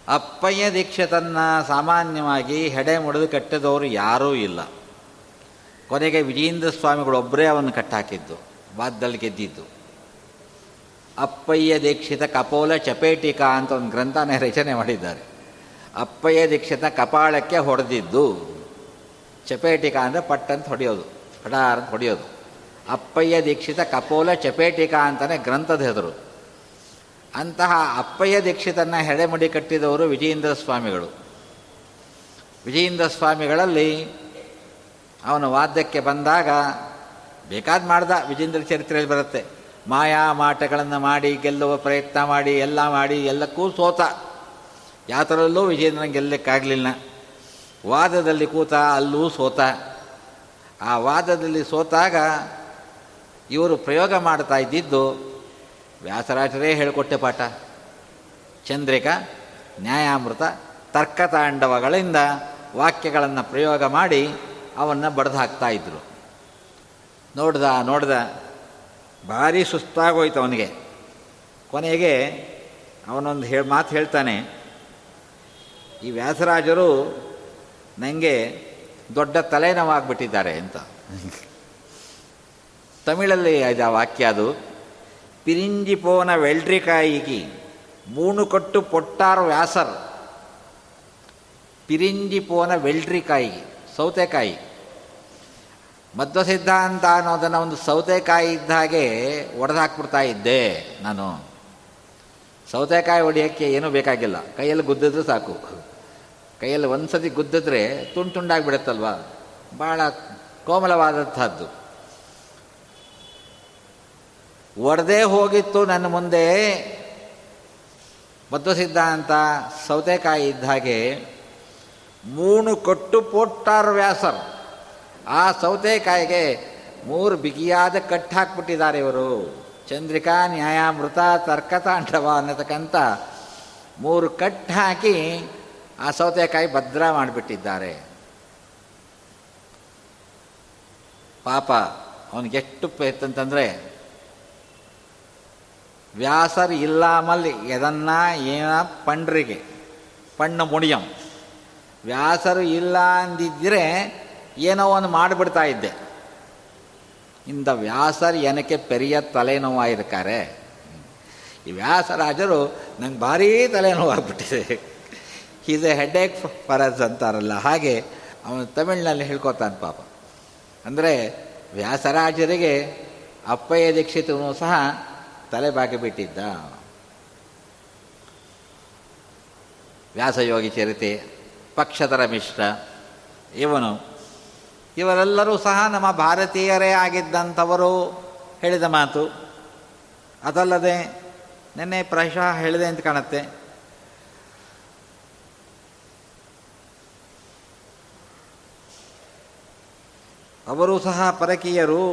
ಅಪ್ಪಯ್ಯ ದೀಕ್ಷಿತನ್ನು ಸಾಮಾನ್ಯವಾಗಿ ಹೆಡೆ ಮುಡಿದು ಕಟ್ಟಿದವರು ಯಾರೂ ಇಲ್ಲ. ಕೊನೆಗೆ ವಿಜೇಂದ್ರ ಸ್ವಾಮಿಗಳೊಬ್ಬರೇ ಅವನ್ನು ಕಟ್ಟಾಕಿದ್ದು, ವಾದ್ದಲ್ಲಿ ಗೆದ್ದಿದ್ದು. ಅಪ್ಪಯ್ಯ ದೀಕ್ಷಿತ ಕಪೋಲ ಚಪೇಟಿಕಾ ಅಂತ ಒಂದು ಗ್ರಂಥನೇ ರಚನೆ ಮಾಡಿದ್ದಾರೆ. ಅಪ್ಪಯ್ಯ ದೀಕ್ಷಿತ ಕಪಾಳಕ್ಕೆ ಹೊಡೆದಿದ್ದು, ಚಪೇಟಿಕಾ ಅಂದರೆ ಪಟ್ಟಂತ ಹೊಡೆಯೋದು ಹಡಾರ್ ಅಂತ ಹೊಡೆಯೋದು. ಅಪ್ಪಯ್ಯ ದೀಕ್ಷಿತ ಕಪೋಲ ಚಪೇಟಿಕಾ ಅಂತಲೇ ಗ್ರಂಥದ ಹೆದರು ಅಂತಹ ಅಪ್ಪಯ್ಯ ದೀಕ್ಷಿತನ್ನ ಹೆಡೆಮುಡಿ ಕಟ್ಟಿದವರು ವಿಜಯೇಂದ್ರ ಸ್ವಾಮಿಗಳು. ವಿಜಯೇಂದ್ರ ಸ್ವಾಮಿಗಳಲ್ಲಿ ಅವನು ವಾದ್ಯಕ್ಕೆ ಬಂದಾಗ ಬೇಕಾದ ಮಾಡ್ದ, ವಿಜೇಂದ್ರ ಚರಿತ್ರೆಯಲ್ಲಿ ಬರುತ್ತೆ. ಮಾಯಾ ಮಾಟಗಳನ್ನು ಮಾಡಿ, ಗೆಲ್ಲುವ ಪ್ರಯತ್ನ ಮಾಡಿ, ಎಲ್ಲ ಮಾಡಿ, ಎಲ್ಲಕ್ಕೂ ಸೋತ. ಯಾತರಲ್ಲೂ ವಿಜೇಂದ್ರನ ಗೆಲ್ಲಕ್ಕಾಗಲಿಲ್ಲ. ವಾದದಲ್ಲಿ ಕೂತ ಅಲ್ಲೂ ಸೋತ. ಆ ವಾದದಲ್ಲಿ ಸೋತಾಗ ಇವರು ಪ್ರಯೋಗ ಮಾಡ್ತಾ ಇದ್ದಿದ್ದು ವ್ಯಾಸರಾಜರೇ ಹೇಳಿಕೊಟ್ಟೆ ಪಾಠ. ಚಂದ್ರಿಕ, ನ್ಯಾಯಾಮೃತ, ತರ್ಕತಾಂಡವಗಳಿಂದ ವಾಕ್ಯಗಳನ್ನು ಪ್ರಯೋಗ ಮಾಡಿ ಅವನ್ನು ಬಡ್ದು ಹಾಕ್ತಾ ಇದ್ದರು ನೋಡ್ದ ನೋಡ್ದ, ಭಾರಿ ಸುಸ್ತಾಗೋಯ್ತು ಅವನಿಗೆ. ಕೊನೆಗೆ ಅವನೊಂದು ಹೇಳಿ ಮಾತು ಹೇಳ್ತಾನೆ, ಈ ವ್ಯಾಸರಾಜರು ನನಗೆ ದೊಡ್ಡ ತಲೆನೋವಾಗ್ಬಿಟ್ಟಿದ್ದಾರೆ ಅಂತ. ತಮಿಳಲ್ಲಿ ಇದೆ ವಾಕ್ಯ ಅದು, ಪಿರಿಂಜಿಪೋನ ವೆಲ್ಟ್ರಿಕಾಯಿಗಿ ಮೂಣು ಕೊಟ್ಟು ಪೊಟ್ಟಾರು ವ್ಯಾಸರ್. ಪಿರಿಂಜಿಪೋನ ವೆಲ್ಟ್ರಿಕಾಯಿ ಸೌತೆಕಾಯಿ. ಮಧ್ವ ಸಿದ್ಧಾಂತ ಅನ್ನೋದನ್ನು ಒಂದು ಸೌತೆಕಾಯಿ ಇದ್ದ ಹಾಗೆ ಒಡೆದು ಹಾಕ್ಬಿಡ್ತಾ ಇದ್ದೆ ನಾನು. ಸೌತೆಕಾಯಿ ಹೊಡಿಯೋಕ್ಕೆ ಏನೂ ಬೇಕಾಗಿಲ್ಲ. ಕೈಯಲ್ಲಿ ಗುದ್ದಿದ್ರೆ ಸಾಕು. ಕೈಯಲ್ಲಿ ಒಂದು ಸತಿ ಗುದ್ದಿದ್ರೆ ತುಂಡು ತುಂಡಾಗಿಬಿಡುತ್ತಲ್ವ? ಭಾಳ ಕೋಮಲವಾದಂಥದ್ದು ಒಡೆದೇ ಹೋಗಿತ್ತು ನನ್ನ ಮುಂದೆ ಮಧ್ವ ಸಿದ್ಧಾಂತ ಸೌತೆಕಾಯಿ ಇದ್ದ ಹಾಗೆ ಮೂಣು ಕಟ್ಟು ಪೋಟ್ಟಾರ ವ್ಯಾಸರ್. ಆ ಸೌತೆಕಾಯಿಗೆ ಮೂರು ಬಿಗಿಯಾದ ಕಟ್ಟು ಹಾಕ್ಬಿಟ್ಟಿದ್ದಾರೆ ಇವರು. ಚಂದ್ರಿಕಾ, ನ್ಯಾಯಾಮೃತ, ತರ್ಕತಾಂಡವ ಅನ್ನತಕ್ಕಂಥ ಮೂರು ಕಟ್ಟು ಹಾಕಿ ಆ ಸೌತೆಕಾಯಿ ಭದ್ರ ಮಾಡಿಬಿಟ್ಟಿದ್ದಾರೆ. ಪಾಪ ಅವನಿಗೆಷ್ಟು ಅಂತಂತಂದರೆ ವ್ಯಾಸರ್ ಇಲ್ಲಾಮಲ್ಲಿ ಎದನ್ನ ಏನ ಪಂಡ್ರಿಗೆ, ಪಣ್ಣ ಮುಡಿಯಂ ವ್ಯಾಸರು ಇಲ್ಲ ಅಂದಿದ್ದರೆ ಏನೋ ಒಂದು ಮಾಡಿಬಿಡ್ತಾ ಇದ್ದೆ. ಇಂದ ವ್ಯಾಸರು ಏನಕ್ಕೆ ಪೆರಿಯ ತಲೆನೋವಾಗಿರ್ತಾರೆ? ಈ ವ್ಯಾಸರಾಜರು ನಂಗೆ ಭಾರೀ ತಲೆನೋವಾಗ್ಬಿಟ್ಟಿದೆ. Is a headache for us ಅಂತಾರಲ್ಲ. ಹಾಗೆ ಅವನು ತಮಿಳಿನಲ್ಲಿ ಹೇಳ್ಕೊತಾನೆ ಪಾಪ. ಅಂದರೆ ವ್ಯಾಸರಾಜರಿಗೆ ಅಪ್ಪಯ್ಯ ದೀಕ್ಷಿತನು ಸಹ ತಲೆ ಬಿಟ್ಟಿದ್ದ. ವ್ಯಾಸಯೋಗಿ ಚರಿತೆ ಪಕ್ಷಧರ ಮಿಶ್ರ ಇವನು, ಇವರೆಲ್ಲರೂ ಸಹ ನಮ್ಮ ಭಾರತೀಯರೇ ಆಗಿದ್ದಂಥವರು ಹೇಳಿದ ಮಾತು. ಅದಲ್ಲದೆ ನಿನ್ನೆ ಪ್ರಾಯಶಃ ಹೇಳಿದೆ ಅಂತ ಕಾಣುತ್ತೆ. ಅವರು ಸಹ ಪರಕೀಯರು,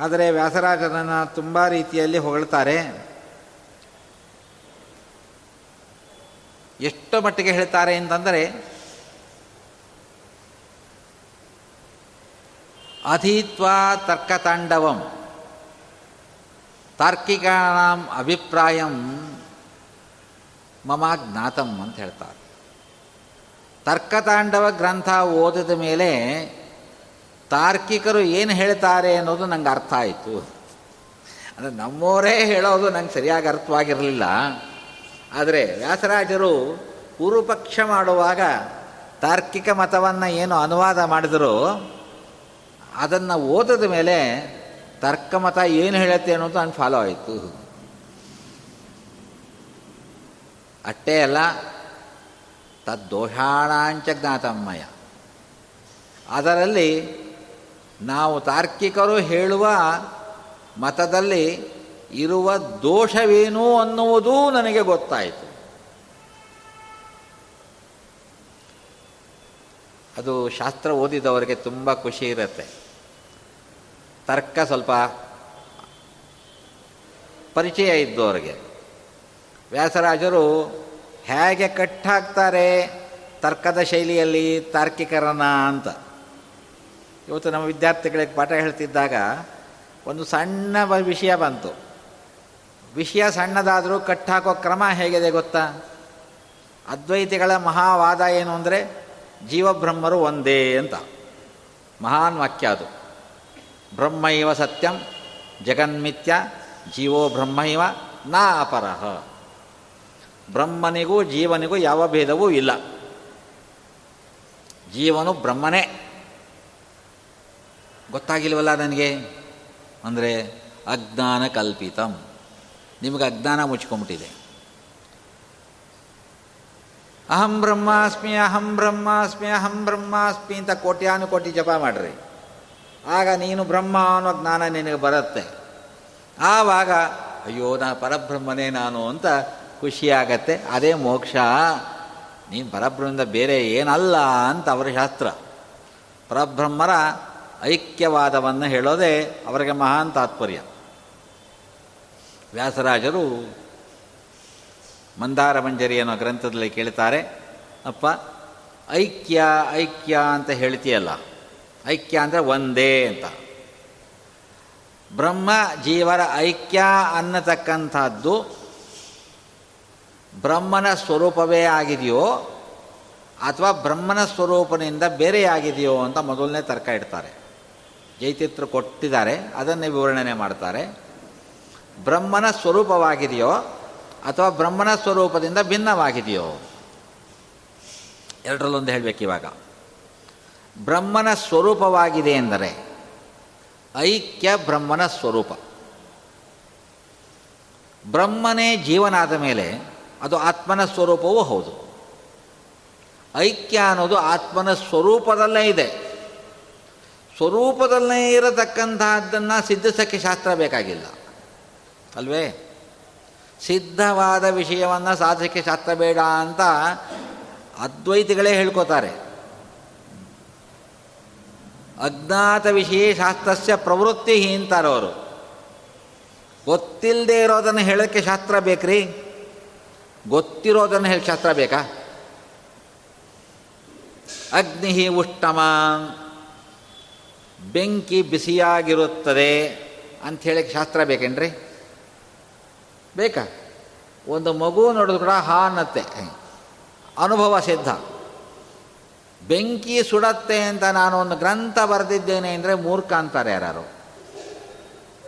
ಆದರೆ ವ್ಯಾಸರಾಜನನ್ನು ತುಂಬ ರೀತಿಯಲ್ಲಿ ಹೊಗಳ್ತಾರೆ. ಎಷ್ಟು ಮಟ್ಟಿಗೆ ಹೇಳ್ತಾರೆ ಅಂತಂದರೆ, ಅಧೀತ್ವ ತರ್ಕತಾಂಡವಂ ತಾರ್ಕಿಕಾಂ ಅಭಿಪ್ರಾಯಂ ಮಮ ಜ್ಞಾತಂ ಅಂತ ಹೇಳ್ತಾರೆ. ತರ್ಕತಾಂಡವ ಗ್ರಂಥ ಓದಿದ ಮೇಲೆ ತಾರ್ಕಿಕರು ಏನು ಹೇಳ್ತಾರೆ ಅನ್ನೋದು ನಂಗೆ ಅರ್ಥ ಆಯಿತು. ಅಂದರೆ ನಮ್ಮವರೇ ಹೇಳೋದು ನಂಗೆ ಸರಿಯಾಗಿ ಅರ್ಥವಾಗಿರಲಿಲ್ಲ. ಆದರೆ ವ್ಯಾಸರಾಜರು ಪೂರ್ವಪಕ್ಷ ಮಾಡುವಾಗ ತಾರ್ಕಿಕ ಮತವನ್ನು ಏನು ಅನುವಾದ ಮಾಡಿದರೂ, ಅದನ್ನು ಓದಿದ ಮೇಲೆ ತರ್ಕಮತ ಏನು ಹೇಳುತ್ತೆ ಅನ್ನೋದು ನಾನು ಫಾಲೋ ಆಯಿತು. ಅಷ್ಟೇ ಅಲ್ಲ, ತದ್ದೋಷಾಣಾಂಚ ಜ್ಞಾತಮ್ಮಯ ಅದರಲ್ಲಿ ನಾವು ತಾರ್ಕಿಕರು ಹೇಳುವ ಮತದಲ್ಲಿ ಇರುವ ದೋಷವೇನು ಅನ್ನುವುದೂ ನನಗೆ ಗೊತ್ತಾಯಿತು. ಅದು ಶಾಸ್ತ್ರ ಓದಿದವರಿಗೆ ತುಂಬ ಖುಷಿ ಇರುತ್ತೆ. ತರ್ಕ ಸ್ವಲ್ಪ ಪರಿಚಯ ಇದ್ದವರಿಗೆ ವ್ಯಾಸರಾಜರು ಹೇಗೆ ಕಟ್ಟಾಕ್ತಾರೆ ತರ್ಕದ ಶೈಲಿಯಲ್ಲಿ ತಾರ್ಕಿಕರನ್ನ ಅಂತ. ಇವತ್ತು ನಮ್ಮ ವಿದ್ಯಾರ್ಥಿಗಳಿಗೆ ಪಾಠ ಹೇಳ್ತಿದ್ದಾಗ ಒಂದು ಸಣ್ಣ ವಿಷಯ ಬಂತು. ವಿಷಯ ಸಣ್ಣದಾದರೂ ಕಟ್ಟಾಕೋ ಕ್ರಮ ಹೇಗಿದೆ ಗೊತ್ತಾ? ಅದ್ವೈತಿಗಳ ಮಹಾವಾದ ಏನು ಅಂದರೆ ಜೀವಬ್ರಹ್ಮರು ಒಂದೇ ಅಂತ. ಮಹಾನ್ ವಾಕ್ಯ ಅದು. ಬ್ರಹ್ಮೈವ ಸತ್ಯಂ, ಜಗನ್ಮಿತ್ಯ, ಜೀವೋ ಬ್ರಹ್ಮೈವ ನಾ ಅಪರಹ ಬ್ರಹ್ಮನಿಗೂ ಜೀವನಿಗೂ ಯಾವ ಭೇದವೂ ಇಲ್ಲ. ಜೀವನು ಬ್ರಹ್ಮನೇ. ಗೊತ್ತಾಗಿಲ್ವಲ್ಲ ನನಗೆ? ಅಂದರೆ ಅಜ್ಞಾನ ಕಲ್ಪಿತಂ ನಿಮಗೆ ಅಜ್ಞಾನ ಮುಚ್ಕೊಂಬಿಟ್ಟಿದೆ ಅಹಂ ಬ್ರಹ್ಮಾಸ್ಮಿ ಅಹಂ ಬ್ರಹ್ಮಾಸ್ಮಿ ಅಹಂ ಬ್ರಹ್ಮಾಸ್ಮಿ ಅಂತ ಕೋಟ್ಯಾನು ಕೋಟಿ ಜಪ ಮಾಡ್ರಿ. ಆಗ ನೀನು ಬ್ರಹ್ಮ ಅನ್ನೋ ಜ್ಞಾನ ನಿನಗೆ ಬರುತ್ತೆ. ಆವಾಗ, ಅಯ್ಯೋ, ನಾ ಪರಬ್ರಹ್ಮನೇ ನಾನು ಅಂತ ಖುಷಿಯಾಗತ್ತೆ ಅದೇ ಮೋಕ್ಷ. ನೀನು ಪರಬ್ರಹ್ಮದಿಂದ ಬೇರೆ ಏನಲ್ಲ ಅಂತ ಅವರ ಶಾಸ್ತ್ರ. ಪರಬ್ರಹ್ಮರ ಐಕ್ಯವಾದವನ್ನು ಹೇಳೋದೇ ಅವರಿಗೆ ಮಹಾನ್ ತಾತ್ಪರ್ಯ. ವ್ಯಾಸರಾಜರು ಮಂದಾರ ಮಂಜರಿ ಅನ್ನೋ ಗ್ರಂಥದಲ್ಲಿ ಕೇಳ್ತಾರೆ, ಅಪ್ಪ, ಐಕ್ಯ ಐಕ್ಯ ಅಂತ ಹೇಳ್ತೀಯಲ್ಲ, ಐಕ್ಯ ಅಂದರೆ ಒಂದೇ ಅಂತ. ಬ್ರಹ್ಮ ಜೀವರ ಐಕ್ಯ ಅನ್ನತಕ್ಕಂಥದ್ದು ಬ್ರಹ್ಮನ ಸ್ವರೂಪವೇ ಆಗಿದೆಯೋ ಅಥವಾ ಬ್ರಹ್ಮನ ಸ್ವರೂಪನಿಂದ ಬೇರೆಯಾಗಿದೆಯೋ ಅಂತ ಮೊದಲನೇ ತರ್ಕ ಇಡ್ತಾರೆ. ಜೈತಿತ್ರ ಕೊಟ್ಟಿದ್ದಾರೆ, ಅದನ್ನೇ ವಿವರಣೆ ಮಾಡ್ತಾರೆ. ಬ್ರಹ್ಮನ ಸ್ವರೂಪವಾಗಿದೆಯೋ ಅಥವಾ ಬ್ರಹ್ಮನ ಸ್ವರೂಪದಿಂದ ಭಿನ್ನವಾಗಿದೆಯೋ? ಎರಡರಲ್ಲೊಂದು ಹೇಳಬೇಕು ಇವಾಗ. ಬ್ರಹ್ಮನ ಸ್ವರೂಪವಾಗಿದೆ ಎಂದರೆ ಐಕ್ಯ ಬ್ರಹ್ಮನ ಸ್ವರೂಪ. ಬ್ರಹ್ಮನೇ ಜೀವನಾದ ಮೇಲೆ ಅದು ಆತ್ಮನ ಸ್ವರೂಪವೂ ಹೌದು. ಐಕ್ಯ ಅನ್ನೋದು ಆತ್ಮನ ಸ್ವರೂಪದಲ್ಲೇ ಇದೆ. ಸ್ವರೂಪದಲ್ಲೇ ಇರತಕ್ಕಂತಹದ್ದನ್ನು ಸಿದ್ಧಿಸೋಕ್ಕೆ ಶಾಸ್ತ್ರ ಬೇಕಾಗಿಲ್ಲ. ಅಲ್ವೇ? ಸಿದ್ಧವಾದ ವಿಷಯವನ್ನು ಸಾಧಿಸಕ್ಕೆ ಶಾಸ್ತ್ರ ಬೇಡ ಅಂತ ಅದ್ವೈತಿಗಳೇ ಹೇಳ್ಕೋತಾರೆ. ಅಜ್ಞಾತ ವಿಷಯ ಶಾಸ್ತ್ರಸ್ಯ ಪ್ರವೃತ್ತಿ ಅಂತಾರವರು ಗೊತ್ತಿಲ್ಲದೆ ಇರೋದನ್ನು ಹೇಳೋಕ್ಕೆ ಶಾಸ್ತ್ರ ಬೇಕ್ರಿ? ಗೊತ್ತಿರೋದನ್ನು ಹೇಳಿ ಶಾಸ್ತ್ರ ಬೇಕಾ? ಅಗ್ನಿ ಉಷ್ಟಮ. ಬೆಂಕಿ ಬಿಸಿಯಾಗಿರುತ್ತದೆ ಅಂತ ಹೇಳಕ್ಕೆ ಶಾಸ್ತ್ರ ಬೇಕೇನ್ರಿ? ಬೇಕಾ? ಒಂದು ಮಗು ನೋಡಿದ್ರು ಕೂಡ ಹಾ ಅನ್ನತ್ತೆ. ಅನುಭವ ಸಿದ್ಧ. ಬೆಂಕಿ ಸುಡತ್ತೆ ಅಂತ ನಾನು ಒಂದು ಗ್ರಂಥ ಬರೆದಿದ್ದೇನೆ ಅಂದರೆ ಮೂರ್ಖ ಅಂತಾರೆ ಯಾರು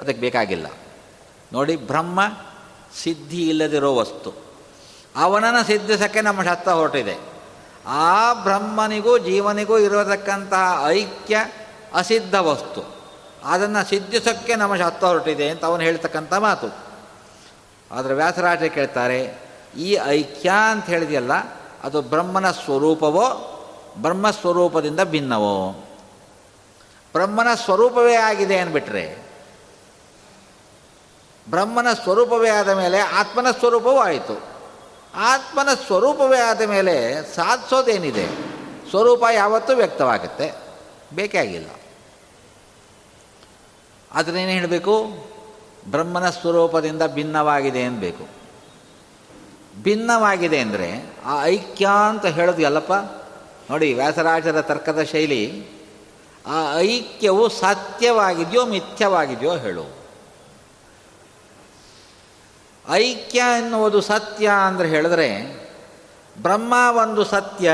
ಅದಕ್ಕೆ ಬೇಕಾಗಿಲ್ಲ. ನೋಡಿ, ಬ್ರಹ್ಮ ಸಿದ್ಧಿ ಇಲ್ಲದಿರೋ ವಸ್ತು. ಅವನನ್ನು ಸಿದ್ಧಿಸೋಕ್ಕೆ ನಮ್ಮ ಶಾಸ್ತ್ರ ಹೊರಟಿದೆ. ಆ ಬ್ರಹ್ಮನಿಗೂ ಜೀವನಿಗೂ ಇರತಕ್ಕಂತಹ ಐಕ್ಯ ಅಸಿದ್ಧ ವಸ್ತು. ಅದನ್ನು ಸಿದ್ಧಿಸೋಕ್ಕೆ ನಮ್ಮ ಶಾಸ್ತ್ರ ಹೊರಟಿದೆ ಅಂತ ಅವನು ಹೇಳ್ತಕ್ಕಂಥ ಮಾತು. ಆದರೆ ವ್ಯಾಸರಾಜ ಕೇಳ್ತಾರೆ, ಈ ಐಕ್ಯ ಅಂತ ಹೇಳಿದೆಯಲ್ಲ, ಅದು ಬ್ರಹ್ಮನ ಸ್ವರೂಪವೋ, ಬ್ರಹ್ಮ ಸ್ವರೂಪದಿಂದ ಭಿನ್ನವೋ? ಬ್ರಹ್ಮನ ಸ್ವರೂಪವೇ ಆಗಿದೆ ಅಂದ್ಬಿಟ್ರೆ, ಬ್ರಹ್ಮನ ಸ್ವರೂಪವೇ ಆದ ಮೇಲೆ ಆತ್ಮನ ಸ್ವರೂಪವೂ ಆಯಿತು. ಆತ್ಮನ ಸ್ವರೂಪವೇ ಆದ ಮೇಲೆ ಸಾಧಿಸೋದೇನಿದೆ? ಸ್ವರೂಪ ಯಾವತ್ತೂ ವ್ಯಕ್ತವಾಗುತ್ತೆ ಬೇಕಾಗಿಲ್ಲ ಅದನ್ನೇನು ಹೇಳಬೇಕು? ಬ್ರಹ್ಮನ ಸ್ವರೂಪದಿಂದ ಭಿನ್ನವಾಗಿದೆ ಅನ್ಬೇಕು ಭಿನ್ನವಾಗಿದೆ ಅಂದರೆ ಆ ಐಕ್ಯ ಅಂತ ಹೇಳೋದು ಎಲ್ಲಪ್ಪ ನೋಡಿ ವ್ಯಾಸರಾಜರ ತರ್ಕದ ಶೈಲಿ, ಆ ಐಕ್ಯವು ಸತ್ಯವಾಗಿದೆಯೋ ಮಿಥ್ಯವಾಗಿದೆಯೋ ಹೇಳು. ಐಕ್ಯ ಎನ್ನುವುದು ಸತ್ಯ ಅಂದರೆ ಹೇಳಿದ್ರೆ, ಬ್ರಹ್ಮ ಒಂದು ಸತ್ಯ,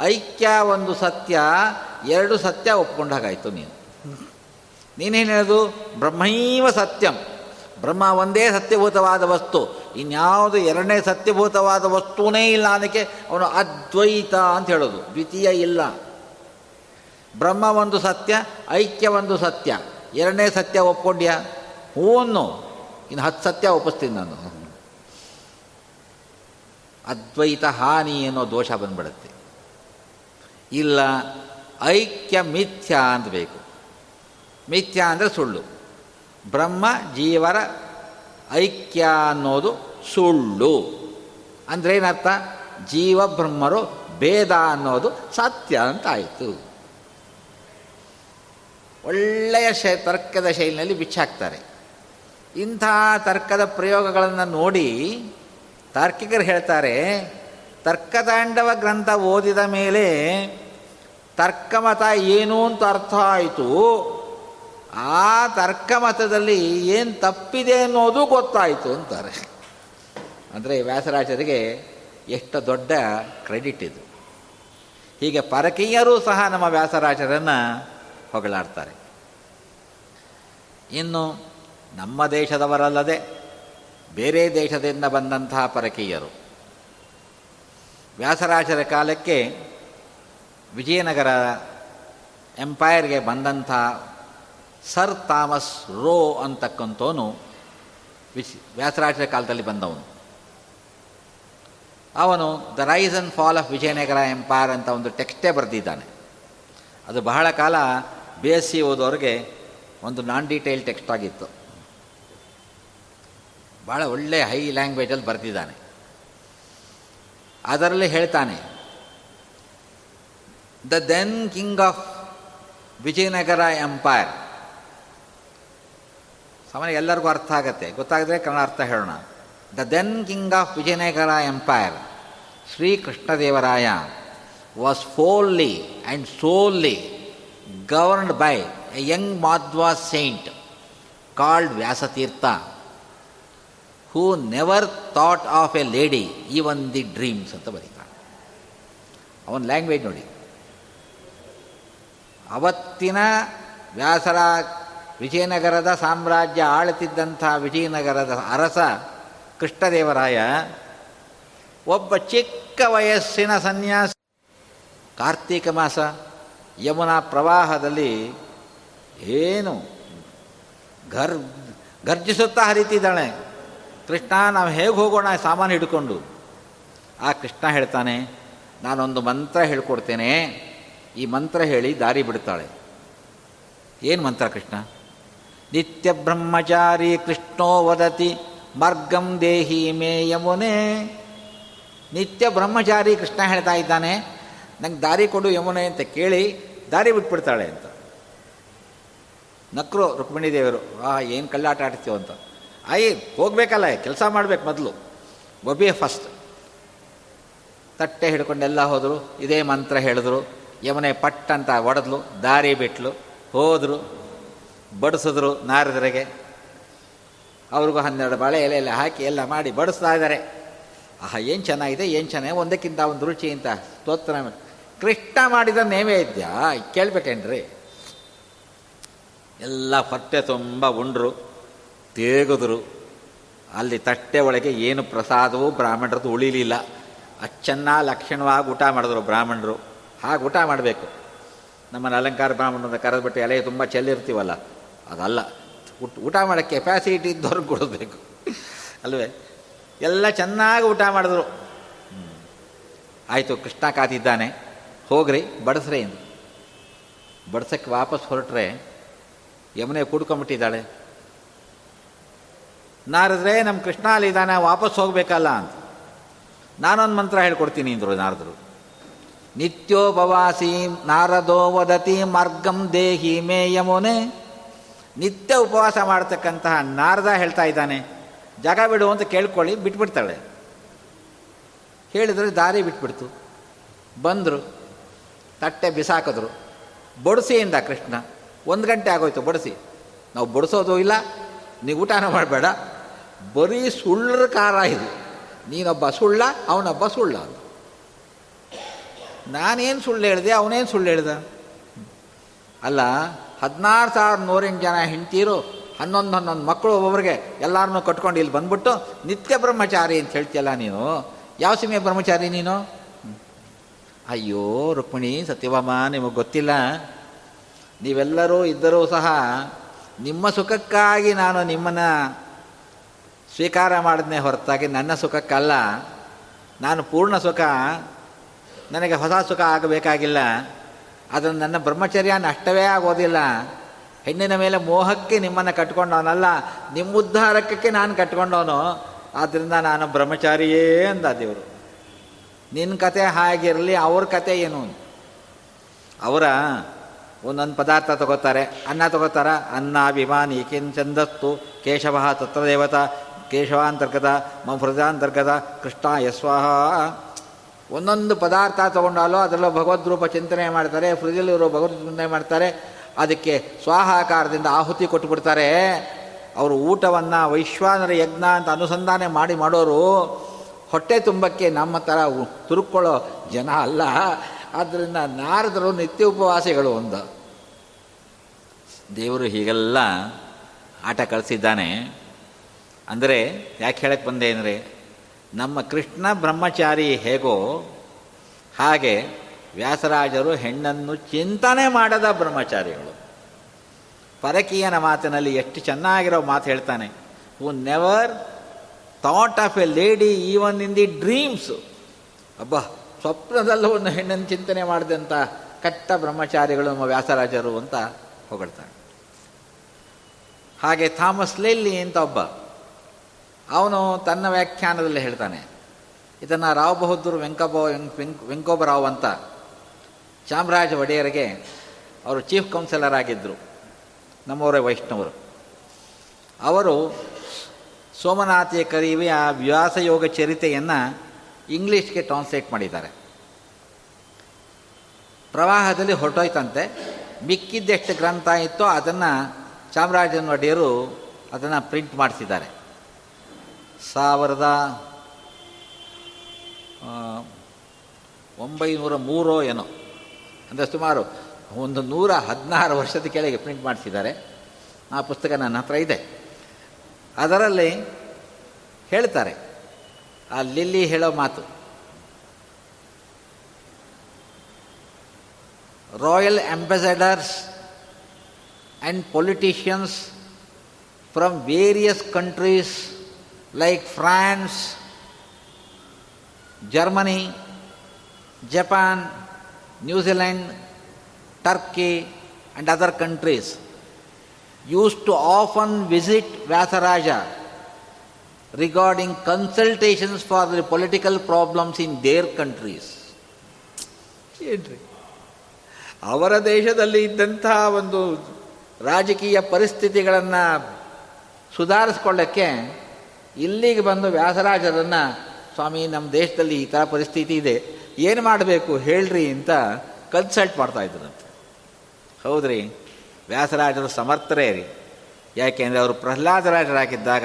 ಐಕ್ಯ ಒಂದು ಸತ್ಯ, ಎರಡು ಸತ್ಯ ಒಪ್ಕೊಂಡಾಗಾಯ್ತು ನೀನು. ನೀನೇನು ಹೇಳೋದು ಬ್ರಹ್ಮೈವ ಸತ್ಯಂ. ಬ್ರಹ್ಮ ಒಂದೇ ಸತ್ಯಭೂತವಾದ ವಸ್ತು. ಇನ್ಯಾವುದು ಎರಡನೇ ಸತ್ಯಭೂತವಾದ ವಸ್ತುನೇ ಇಲ್ಲ ಅದಕ್ಕೆ ಅವನು ಅದ್ವೈತ ಅಂತ ಹೇಳೋದು. ದ್ವಿತೀಯ ಇಲ್ಲ. ಬ್ರಹ್ಮ ಒಂದು ಸತ್ಯ, ಐಕ್ಯ ಒಂದು ಸತ್ಯ. ಎರಡನೇ ಸತ್ಯ ಒಪ್ಕೊಂಡ್ಯಾ? ಹೂವನ್ನು. ಇನ್ನು ಹತ್ತು ಸತ್ಯ ಒಪ್ಪಿಸ್ತೀನಿ ನಾನು. ಅದ್ವೈತ ಹಾನಿ ಅನ್ನೋ ದೋಷ ಬಂದ್ಬಿಡುತ್ತೆ. ಇಲ್ಲ, ಐಕ್ಯ ಮಿಥ್ಯ ಅಂತ ಬೇಕು. ಮಿಥ್ಯ ಅಂದರೆ ಸುಳ್ಳು. ಬ್ರಹ್ಮ, ಜೀವರ, ಐಕ್ಯ ಅನ್ನೋದು ಸುಳ್ಳು. ಅಂದರೆ ಏನರ್ಥ? ಜೀವ, ಬ್ರಹ್ಮರು ಭೇದ ಅನ್ನೋದು ಸತ್ಯ ಅಂತ ಆಯಿತು ಒಳ್ಳೆಯ ಶೈ, ತರ್ಕದ ಶೈಲಿನಲ್ಲಿ ಬಿಚ್ಚಾಕ್ತಾರೆ ಇಂಥ ತರ್ಕದ ಪ್ರಯೋಗಗಳನ್ನು ನೋಡಿ ತಾರ್ಕಿಕರು ಹೇಳ್ತಾರೆ, ತರ್ಕತಾಂಡವ ಗ್ರಂಥ ಓದಿದ ಮೇಲೆ ತರ್ಕಮತ ಏನು ಅಂತ ಅರ್ಥ ಆಯಿತು. ಆ ತರ್ಕಮತದಲ್ಲಿ ಏನು ತಪ್ಪಿದೆ ಅನ್ನೋದು ಗೊತ್ತಾಯಿತು ಅಂತಾರೆ. ಅಂದರೆ ವ್ಯಾಸರಾಜರಿಗೆ ಎಷ್ಟು ದೊಡ್ಡ ಕ್ರೆಡಿಟ್ ಇದು. ಹೀಗೆ ಪರಕೀಯರೂ ಸಹ ನಮ್ಮ ವ್ಯಾಸರಾಜರನ್ನು ಹೊಗಳಾಡ್ತಾರೆ. ಇನ್ನು ನಮ್ಮ ದೇಶದವರಲ್ಲದೆ ಬೇರೆ ದೇಶದಿಂದ ಬಂದಂತಹ ಪರಕೀಯರು. ವ್ಯಾಸರಾಜರ ಕಾಲಕ್ಕೆ ವಿಜಯನಗರ ಎಂಪೈರ್ಗೆ ಬಂದಂಥ ಸರ್ ಥಾಮಸ್ ರೋ ಅಂತಕ್ಕಂಥವನು ವಿಶ್ ವ್ಯಾಸರಾಜರ ಕಾಲದಲ್ಲಿ ಬಂದವನು. ಅವನು the rise and fall of Vijayanagara empire ಅಂತ ಒಂದು ಟೆಕ್ಸ್ಟೇ ಬರೆದಿದ್ದಾನೆ. ಅದು ಬಹಳ ಕಾಲ ಬಿ ಎಸ್ ಸಿ ಓದೋರಿಗೆ ಒಂದು ನಾನ್ ಡೀಟೇಲ್ ಟೆಕ್ಸ್ಟ್ ಆಗಿತ್ತು. ಭಾಳ ಒಳ್ಳೆಯ ಹೈ ಲ್ಯಾಂಗ್ವೇಜಲ್ಲಿ ಬರೆದಿದ್ದಾನೆ. ಅದರಲ್ಲಿ ಹೇಳ್ತಾನೆ, the then king of Vijayanagara empire ಸಾಮಾನ್ಯ ಎಲ್ಲರಿಗೂ ಅರ್ಥ ಆಗುತ್ತೆ. ಗೊತ್ತಾಗದ್ರೆ ಕನ್ನಡ ಅರ್ಥ ಹೇಳೋಣ. The then king of Vijayanagara empire Srikrishnadevaraya was fully and solely governed by a young Madhva saint called Vyasatirtha, who never thought of a lady even the dreams ಅಂತ ಬರೀತಾನೆ. ಅವನ ಲ್ಯಾಂಗ್ವೇಜ್ ನೋಡಿ. ಅವತ್ತಿನ ವ್ಯಾಸರ ವಿಜಯನಗರದ ಸಾಮ್ರಾಜ್ಯ ಆಳುತ್ತಿದ್ದಂಥ ವಿಜಯನಗರದ ಅರಸ ಕೃಷ್ಣದೇವರಾಯ ಒಬ್ಬ ಚಿಕ್ಕ ವಯಸ್ಸಿನ ಸನ್ಯಾಸ. ಕಾರ್ತೀಕ ಮಾಸ, ಯಮುನಾ ಪ್ರವಾಹದಲ್ಲಿ ಏನು ಗರ್ ಗರ್ಜಿಸುತ್ತಾ ಹರಿತಿದ್ದಾಳೆ. ಕೃಷ್ಣ, ನಾವು ಹೇಗೆ ಹೋಗೋಣ? ಸಾಮಾನು ಹಿಡ್ಕೊಂಡು. ಆ ಕೃಷ್ಣ ಹೇಳ್ತಾನೆ, ನಾನೊಂದು ಮಂತ್ರ ಹೇಳ್ಕೊಡ್ತೇನೆ. ಈ ಮಂತ್ರ ಹೇಳಿ ದಾರಿ ಬಿಡ್ತಾಳೆ. ಏನು ಮಂತ್ರ ಕೃಷ್ಣ? ನಿತ್ಯ ಬ್ರಹ್ಮಚಾರಿ ಕೃಷ್ಣೋ ವದತಿ, ಮಾರ್ಗಂ ದೇಹಿ ಮೇ ಯಮುನೆ. ನಿತ್ಯ ಬ್ರಹ್ಮಚಾರಿ ಕೃಷ್ಣ ಹೇಳ್ತಾ ಇದ್ದಾನೆ, ನಂಗೆ ದಾರಿ ಕೊಡು ಯಮುನೆ ಅಂತ ಕೇಳಿ ದಾರಿ ಬಿಟ್ಬಿಡ್ತಾಳೆ ಅಂತ. ನಕ್ರು ರುಕ್ಮಿಣಿ ದೇವರು, ಆ, ಏನು ಕಳ್ಳಾಟ ಆಡ್ತೀವೋ ಅಂತ. ಆಯ್, ಹೋಗ್ಬೇಕಲ್ಲ, ಕೆಲಸ ಮಾಡ್ಬೇಕು ಮೊದಲು ಒಬ್ಬೇ ಫಸ್ಟ್ ತಟ್ಟೆ ಹಿಡ್ಕೊಂಡೆಲ್ಲ ಹೋದರು, ಇದೇ ಮಂತ್ರ ಹೇಳಿದ್ರು, ಯಮುನೆ ಪಟ್ ಅಂತ ಒಡೆದ್ಲು, ದಾರಿ ಬಿಟ್ಲು, ಹೋದರು ಬಡಿಸಿದ್ರು ನಾರದರಿಗೆ. ಅವ್ರಿಗೂ ಹನ್ನೆರಡು ಬಾಳೆ ಎಲೆ ಎಲೆ ಹಾಕಿ ಎಲ್ಲ ಮಾಡಿ ಬಡಿಸ್ತಾ ಇದ್ದಾರೆ. ಆಹಾ, ಏನು ಚೆನ್ನಾಗಿದೆ, ಏನು ಚೆನ್ನಾಗಿ ಒಂದಕ್ಕಿಂತ ಒಂದು ರುಚಿ ಅಂತ ಸ್ತೋತ್ರ ಕೃಷ್ಣ ಮಾಡಿದ ನೈವೇದ್ಯ, ಕೇಳ್ಬೇಕೇನ್ರಿ? ಎಲ್ಲ ಹೊಟ್ಟೆ ತುಂಬ ಉಂಡ್ರು, ತೇಗಿದ್ರು. ಅಲ್ಲಿ ತಟ್ಟೆ ಒಳಗೆ ಏನು ಪ್ರಸಾದವೂ ಬ್ರಾಹ್ಮಣರದ್ದು ಉಳಿಲಿಲ್ಲ. ಅಚ್ಚನ್ನ ಲಕ್ಷಣವಾಗಿ ಊಟ ಮಾಡಿದ್ರು ಬ್ರಾಹ್ಮಣರು. ಹಾಗೆ ಊಟ ಮಾಡಬೇಕು. ನಮ್ಮನ್ನು ಅಲಂಕಾರ ಬ್ರಾಹ್ಮಣದ ಕರೆದ್ಬಿಟ್ಟು ಎಲೆ ತುಂಬ ಚೆಲ್ಲಿರ್ತೀವಲ್ಲ ಅದಲ್ಲ. ಊಟ ಮಾಡೋ ಕೆಪಾಸಿಟಿ ಇದ್ದವ್ರಿಗೆ ಕೊಡಬೇಕು. ಅಲ್ವೇ? ಎಲ್ಲ ಚೆನ್ನಾಗಿ ಊಟ ಮಾಡಿದ್ರು. ಆಯಿತು, ಕೃಷ್ಣ ಕಾತಿದ್ದಾನೆ ಹೋಗ್ರಿ, ಬಡಿಸ್ರಿ ಎಂದು. ಬಡ್ಸಕ್ಕೆ ವಾಪಸ್ ಹೊರಟ್ರೆ ಯಮುನೆ ಕೂಡ್ಕೊಂಬಿಟ್ಟಿದ್ದಾಳೆ ನಾರದ್ರೆ ನಮ್ಮ ಕೃಷ್ಣ ಅಲ್ಲಿ ಇದ್ದಾನೆ, ವಾಪಸ್ ಹೋಗಬೇಕಲ್ಲ ಅಂತ. ನಾನೊಂದು ಮಂತ್ರ ಹೇಳ್ಕೊಡ್ತೀನಿ ಅಂದರು ನಾರದರು. ನಿತ್ಯೋಪವಾಸಿ ನಾರದೋ ವದತಿ ಮಾರ್ಗಂ ದೇಹಿ ಮೇ ಯಮುನೆ. ನಿತ್ಯ ಉಪವಾಸ ಮಾಡ್ತಕ್ಕಂತಹ ನಾರದ ಹೇಳ್ತಾ ಇದ್ದಾನೆ, ಜಾಗ ಬಿಡು ಅಂತ ಕೇಳ್ಕೊಳ್ಳಿ, ಬಿಟ್ಬಿಡ್ತಾಳೆ. ಹೇಳಿದರೆ ದಾರಿ ಬಿಟ್ಬಿಡ್ತು. ಬಂದರು, ತಟ್ಟೆ ಬಿಸಾಕಿದ್ರು. ಬಡಿಸಿಯಿಂದ ಕೃಷ್ಣ, ಒಂದು ಗಂಟೆ ಆಗೋಯ್ತು, ಬಡಿಸಿ. ನಾವು ಬಡಿಸೋದು ಇಲ್ಲ, ನೀವು ಊಟನ ಮಾಡಬೇಡ. ಬರೀ ಸುಳ್ಳರ ಕಾರ ಇದು. ನೀನೊಬ್ಬ ಸುಳ್ಳ, ಅವನೊಬ್ಬ ಸುಳ್ಳ ನಾನೇನು ಸುಳ್ಳು ಹೇಳಿದೆ, ಅವನೇನು ಸುಳ್ಳು ಹೇಳ್ದ? ಅಲ್ಲ ಹದಿನಾರು ಸಾವಿರ ನೂರೆಂಟು ಜನ ಹೆಂಡ್ತೀರು, ಹನ್ನೊಂದು ಹನ್ನೊಂದು ಮಕ್ಕಳು ಒಬ್ಬೊಬ್ರಿಗೆ ಎಲ್ಲರನ್ನೂ ಕಟ್ಕೊಂಡು ಇಲ್ಲಿ ಬಂದ್ಬಿಟ್ಟು, ನಿತ್ಯ ಬ್ರಹ್ಮಚಾರಿ ಅಂತ ಹೇಳ್ತೀಯಲ್ಲ ನೀನು? ಯಾವ ಸಮಯ ಬ್ರಹ್ಮಚಾರಿ ನೀನು? ಅಯ್ಯೋ, ರುಕ್ಮಿಣಿ, ಸತ್ಯಭಾಮ, ನಿಮಗೆ ಗೊತ್ತಿಲ್ಲ. ನೀವೆಲ್ಲರೂ ಇದ್ದರೂ ಸಹ ನಿಮ್ಮ ಸುಖಕ್ಕಾಗಿ ನಾನು ನಿಮ್ಮನ್ನು ಸ್ವೀಕಾರ ಮಾಡಿದ್ನೇ ಹೊರತಾಗಿ ನನ್ನ ಸುಖಕ್ಕಲ್ಲ. ನಾನು ಪೂರ್ಣ ಸುಖ, ನನಗೆ ಹೊಸ ಸುಖ ಆಗಬೇಕಾಗಿಲ್ಲ. ಆದರೆ ನನ್ನ ಬ್ರಹ್ಮಚರ್ಯ ನಷ್ಟವೇ ಆಗೋದಿಲ್ಲ. ಹೆಣ್ಣಿನ ಮೇಲೆ ಮೋಹಕ್ಕೆ ನಿಮ್ಮನ್ನು ಕಟ್ಕೊಂಡವನಲ್ಲ ನಿಮ್ಮ ಉದ್ಧಾರಕ್ಕೆ ನಾನು ಕಟ್ಕೊಂಡವನು. ಆದ್ದರಿಂದ ನಾನು ಬ್ರಹ್ಮಚಾರಿಯೇ ಅಂದ ದೇವರು. ನಿನ್ನ ಕತೆ ಹಾಗಿರಲಿ, ಅವ್ರ ಕತೆ ಏನು? ಅವರ ಒಂದೊಂದು ಪದಾರ್ಥ ತಗೋತಾರೆ. ಅನ್ನ ತಗೋತಾರ ಅನ್ನಾಭಿಮಾನಿ ಚಂದಸ್ತು ಕೇಶವ ತತ್ರ ದೇವತಾ ಕೇಶವಾಂತರ್ಗತ ಮೃದಾಂತರ್ಗತ ಕೃಷ್ಣ ಯಸ್ವಾಹ ಒಂದೊಂದು ಪದಾರ್ಥ ತಗೊಂಡಾಲೋ ಅದರಲ್ಲೂ ಭಗವದ್ರೂಪ ಚಿಂತನೆ ಮಾಡ್ತಾರೆ ಫ್ರಿಜಲ್ಲಿರೋ ಭಗವದ್ ಚಿಂತನೆ ಮಾಡ್ತಾರೆ, ಅದಕ್ಕೆ ಸ್ವಾಹಾಕಾರದಿಂದ ಆಹುತಿ ಕೊಟ್ಟುಬಿಡ್ತಾರೆ ಅವರು ಊಟವನ್ನು ವೈಶ್ವಾನರ ಯಜ್ಞ ಅಂತ ಅನುಸಂಧಾನ ಮಾಡಿ ಮಾಡೋರು, ಹೊಟ್ಟೆ ತುಂಬಕ್ಕೆ ನಮ್ಮ ಥರ ತುರುಕೊಳ್ಳೋ ಜನ ಅಲ್ಲ. ಆದ್ದರಿಂದ ನಾರದರು ನಿತ್ಯ ಉಪವಾಸಿಗಳು ಒಂದು. ದೇವರು ಹೀಗೆಲ್ಲ ಆಟ ಕಳಿಸಿದ್ದಾನೆ. ಅಂದರೆ ಯಾಕೆ ಹೇಳಕ್ಕೆ ಬಂದೆ ಅಂದರೆ ನಮ್ಮ ಕೃಷ್ಣ ಬ್ರಹ್ಮಚಾರಿ ಹೇಗೋ ಹಾಗೆ ವ್ಯಾಸರಾಜರು ಹೆಣ್ಣನ್ನು ಚಿಂತನೆ ಮಾಡದ ಬ್ರಹ್ಮಚಾರಿಗಳು. ಪರಕೀಯನ ಮಾತಿನಲ್ಲಿ ಎಷ್ಟು ಚೆನ್ನಾಗಿರೋ ಮಾತು ಹೇಳ್ತಾನೆ. Who never thought of a lady even in the dreams ಅಬ್ಬಾ, ಸ್ವಪ್ನದಲ್ಲೂ ಒಂದು ಹೆಣ್ಣನ್ನು ಚಿಂತನೆ ಮಾಡಿದಂಥ ಕಟ್ಟ ಬ್ರಹ್ಮಚಾರಿಗಳು ನಮ್ಮ ವ್ಯಾಸರಾಜರು ಅಂತ ಹೊಗಳ್ತಾನೆ. ಹಾಗೆ ಥಾಮಸ್ ಲೆಲ್ಲಿ ಅಂತ ಒಬ್ಬ ಅವನು ತನ್ನ ವ್ಯಾಖ್ಯಾನದಲ್ಲಿ ಹೇಳ್ತಾನೆ, ಇದನ್ನು ರಾವ್ ಬಹದ್ದೂರ್ ವೆಂಕಬ ವೆಂಕೋಬರಾವ್ ಅಂತ ಚಾಮರಾಜ ಒಡೆಯರಿಗೆ ಅವರು ಚೀಫ್ ಕೌನ್ಸಿಲರ್ ಆಗಿದ್ದರು ನಮ್ಮವರೇ ವೈಷ್ಣವರು. ಅವರು ಸೋಮನಾಥಿಯ ಕರೀವಿ ಆ ವ್ಯಾಸಯೋಗ ಚರಿತೆಯನ್ನು ಇಂಗ್ಲೀಷ್ಗೆ ಟ್ರಾನ್ಸ್ಲೇಟ್ ಮಾಡಿದ್ದಾರೆ. ಪ್ರವಾಹದಲ್ಲಿ ಹೊರಟೋಯ್ತಂತೆ, ಮಿಕ್ಕಿದ್ದೆಷ್ಟು ಗ್ರಂಥ ಇತ್ತೋ ಅದನ್ನು ಚಾಮರಾಜನ ಒಡೆಯರು ಅದನ್ನು ಪ್ರಿಂಟ್ ಮಾಡಿಸಿದ್ದಾರೆ. ಸಾವಿರದ ಒಂಬೈನೂರ ಮೂರೋ ಏನೋ. ಅಂದರೆ ಸುಮಾರು ಒಂದು ನೂರ ಹದಿನಾರು ವರ್ಷದ ಕೆಳಗೆ ಪ್ರಿಂಟ್ ಮಾಡಿಸಿದ್ದಾರೆ. ಆ ಪುಸ್ತಕ ನನ್ನ ಹತ್ರ ಇದೆ. ಅದರಲ್ಲಿ ಹೇಳ್ತಾರೆ. ಆ ಲಿಲ್ಲಿ ಹೇಳೋ ಮಾತು. Royal ambassadors and politicians from various countries like France, Germany, Japan, New Zealand, Turkey, and other countries used to often visit Vyasaraja regarding consultations for the political problems in their countries. ಏನ್ರಿ ಅವರ ದೇಶದಲ್ಲಿ ಇದ್ದಂತಹ ಒಂದು ರಾಜಕೀಯ ಪರಿಸ್ಥಿತಿಗಳನ್ನು ಸುಧಾರಿಸ್ಕೊಳ್ಳೋಕ್ಕೆ ಇಲ್ಲಿಗೆ ಬಂದು ವ್ಯಾಸರಾಜರನ್ನು, ಸ್ವಾಮಿ, ನಮ್ಮ ದೇಶದಲ್ಲಿ ಈ ಥರ ಪರಿಸ್ಥಿತಿ ಇದೆ, ಏನು ಮಾಡಬೇಕು ಹೇಳ್ರಿ ಅಂತ ಕನ್ಸಲ್ಟ್ ಮಾಡ್ತಾ ಇದ್ರಂತೆ. ಹೌದ್ರಿ? ವ್ಯಾಸರಾಜರು ಸಮರ್ಥರೇ ರೀ. ಯಾಕೆಂದರೆ ಅವರು ಪ್ರಹ್ಲಾದರಾಜರಾಗಿದ್ದಾಗ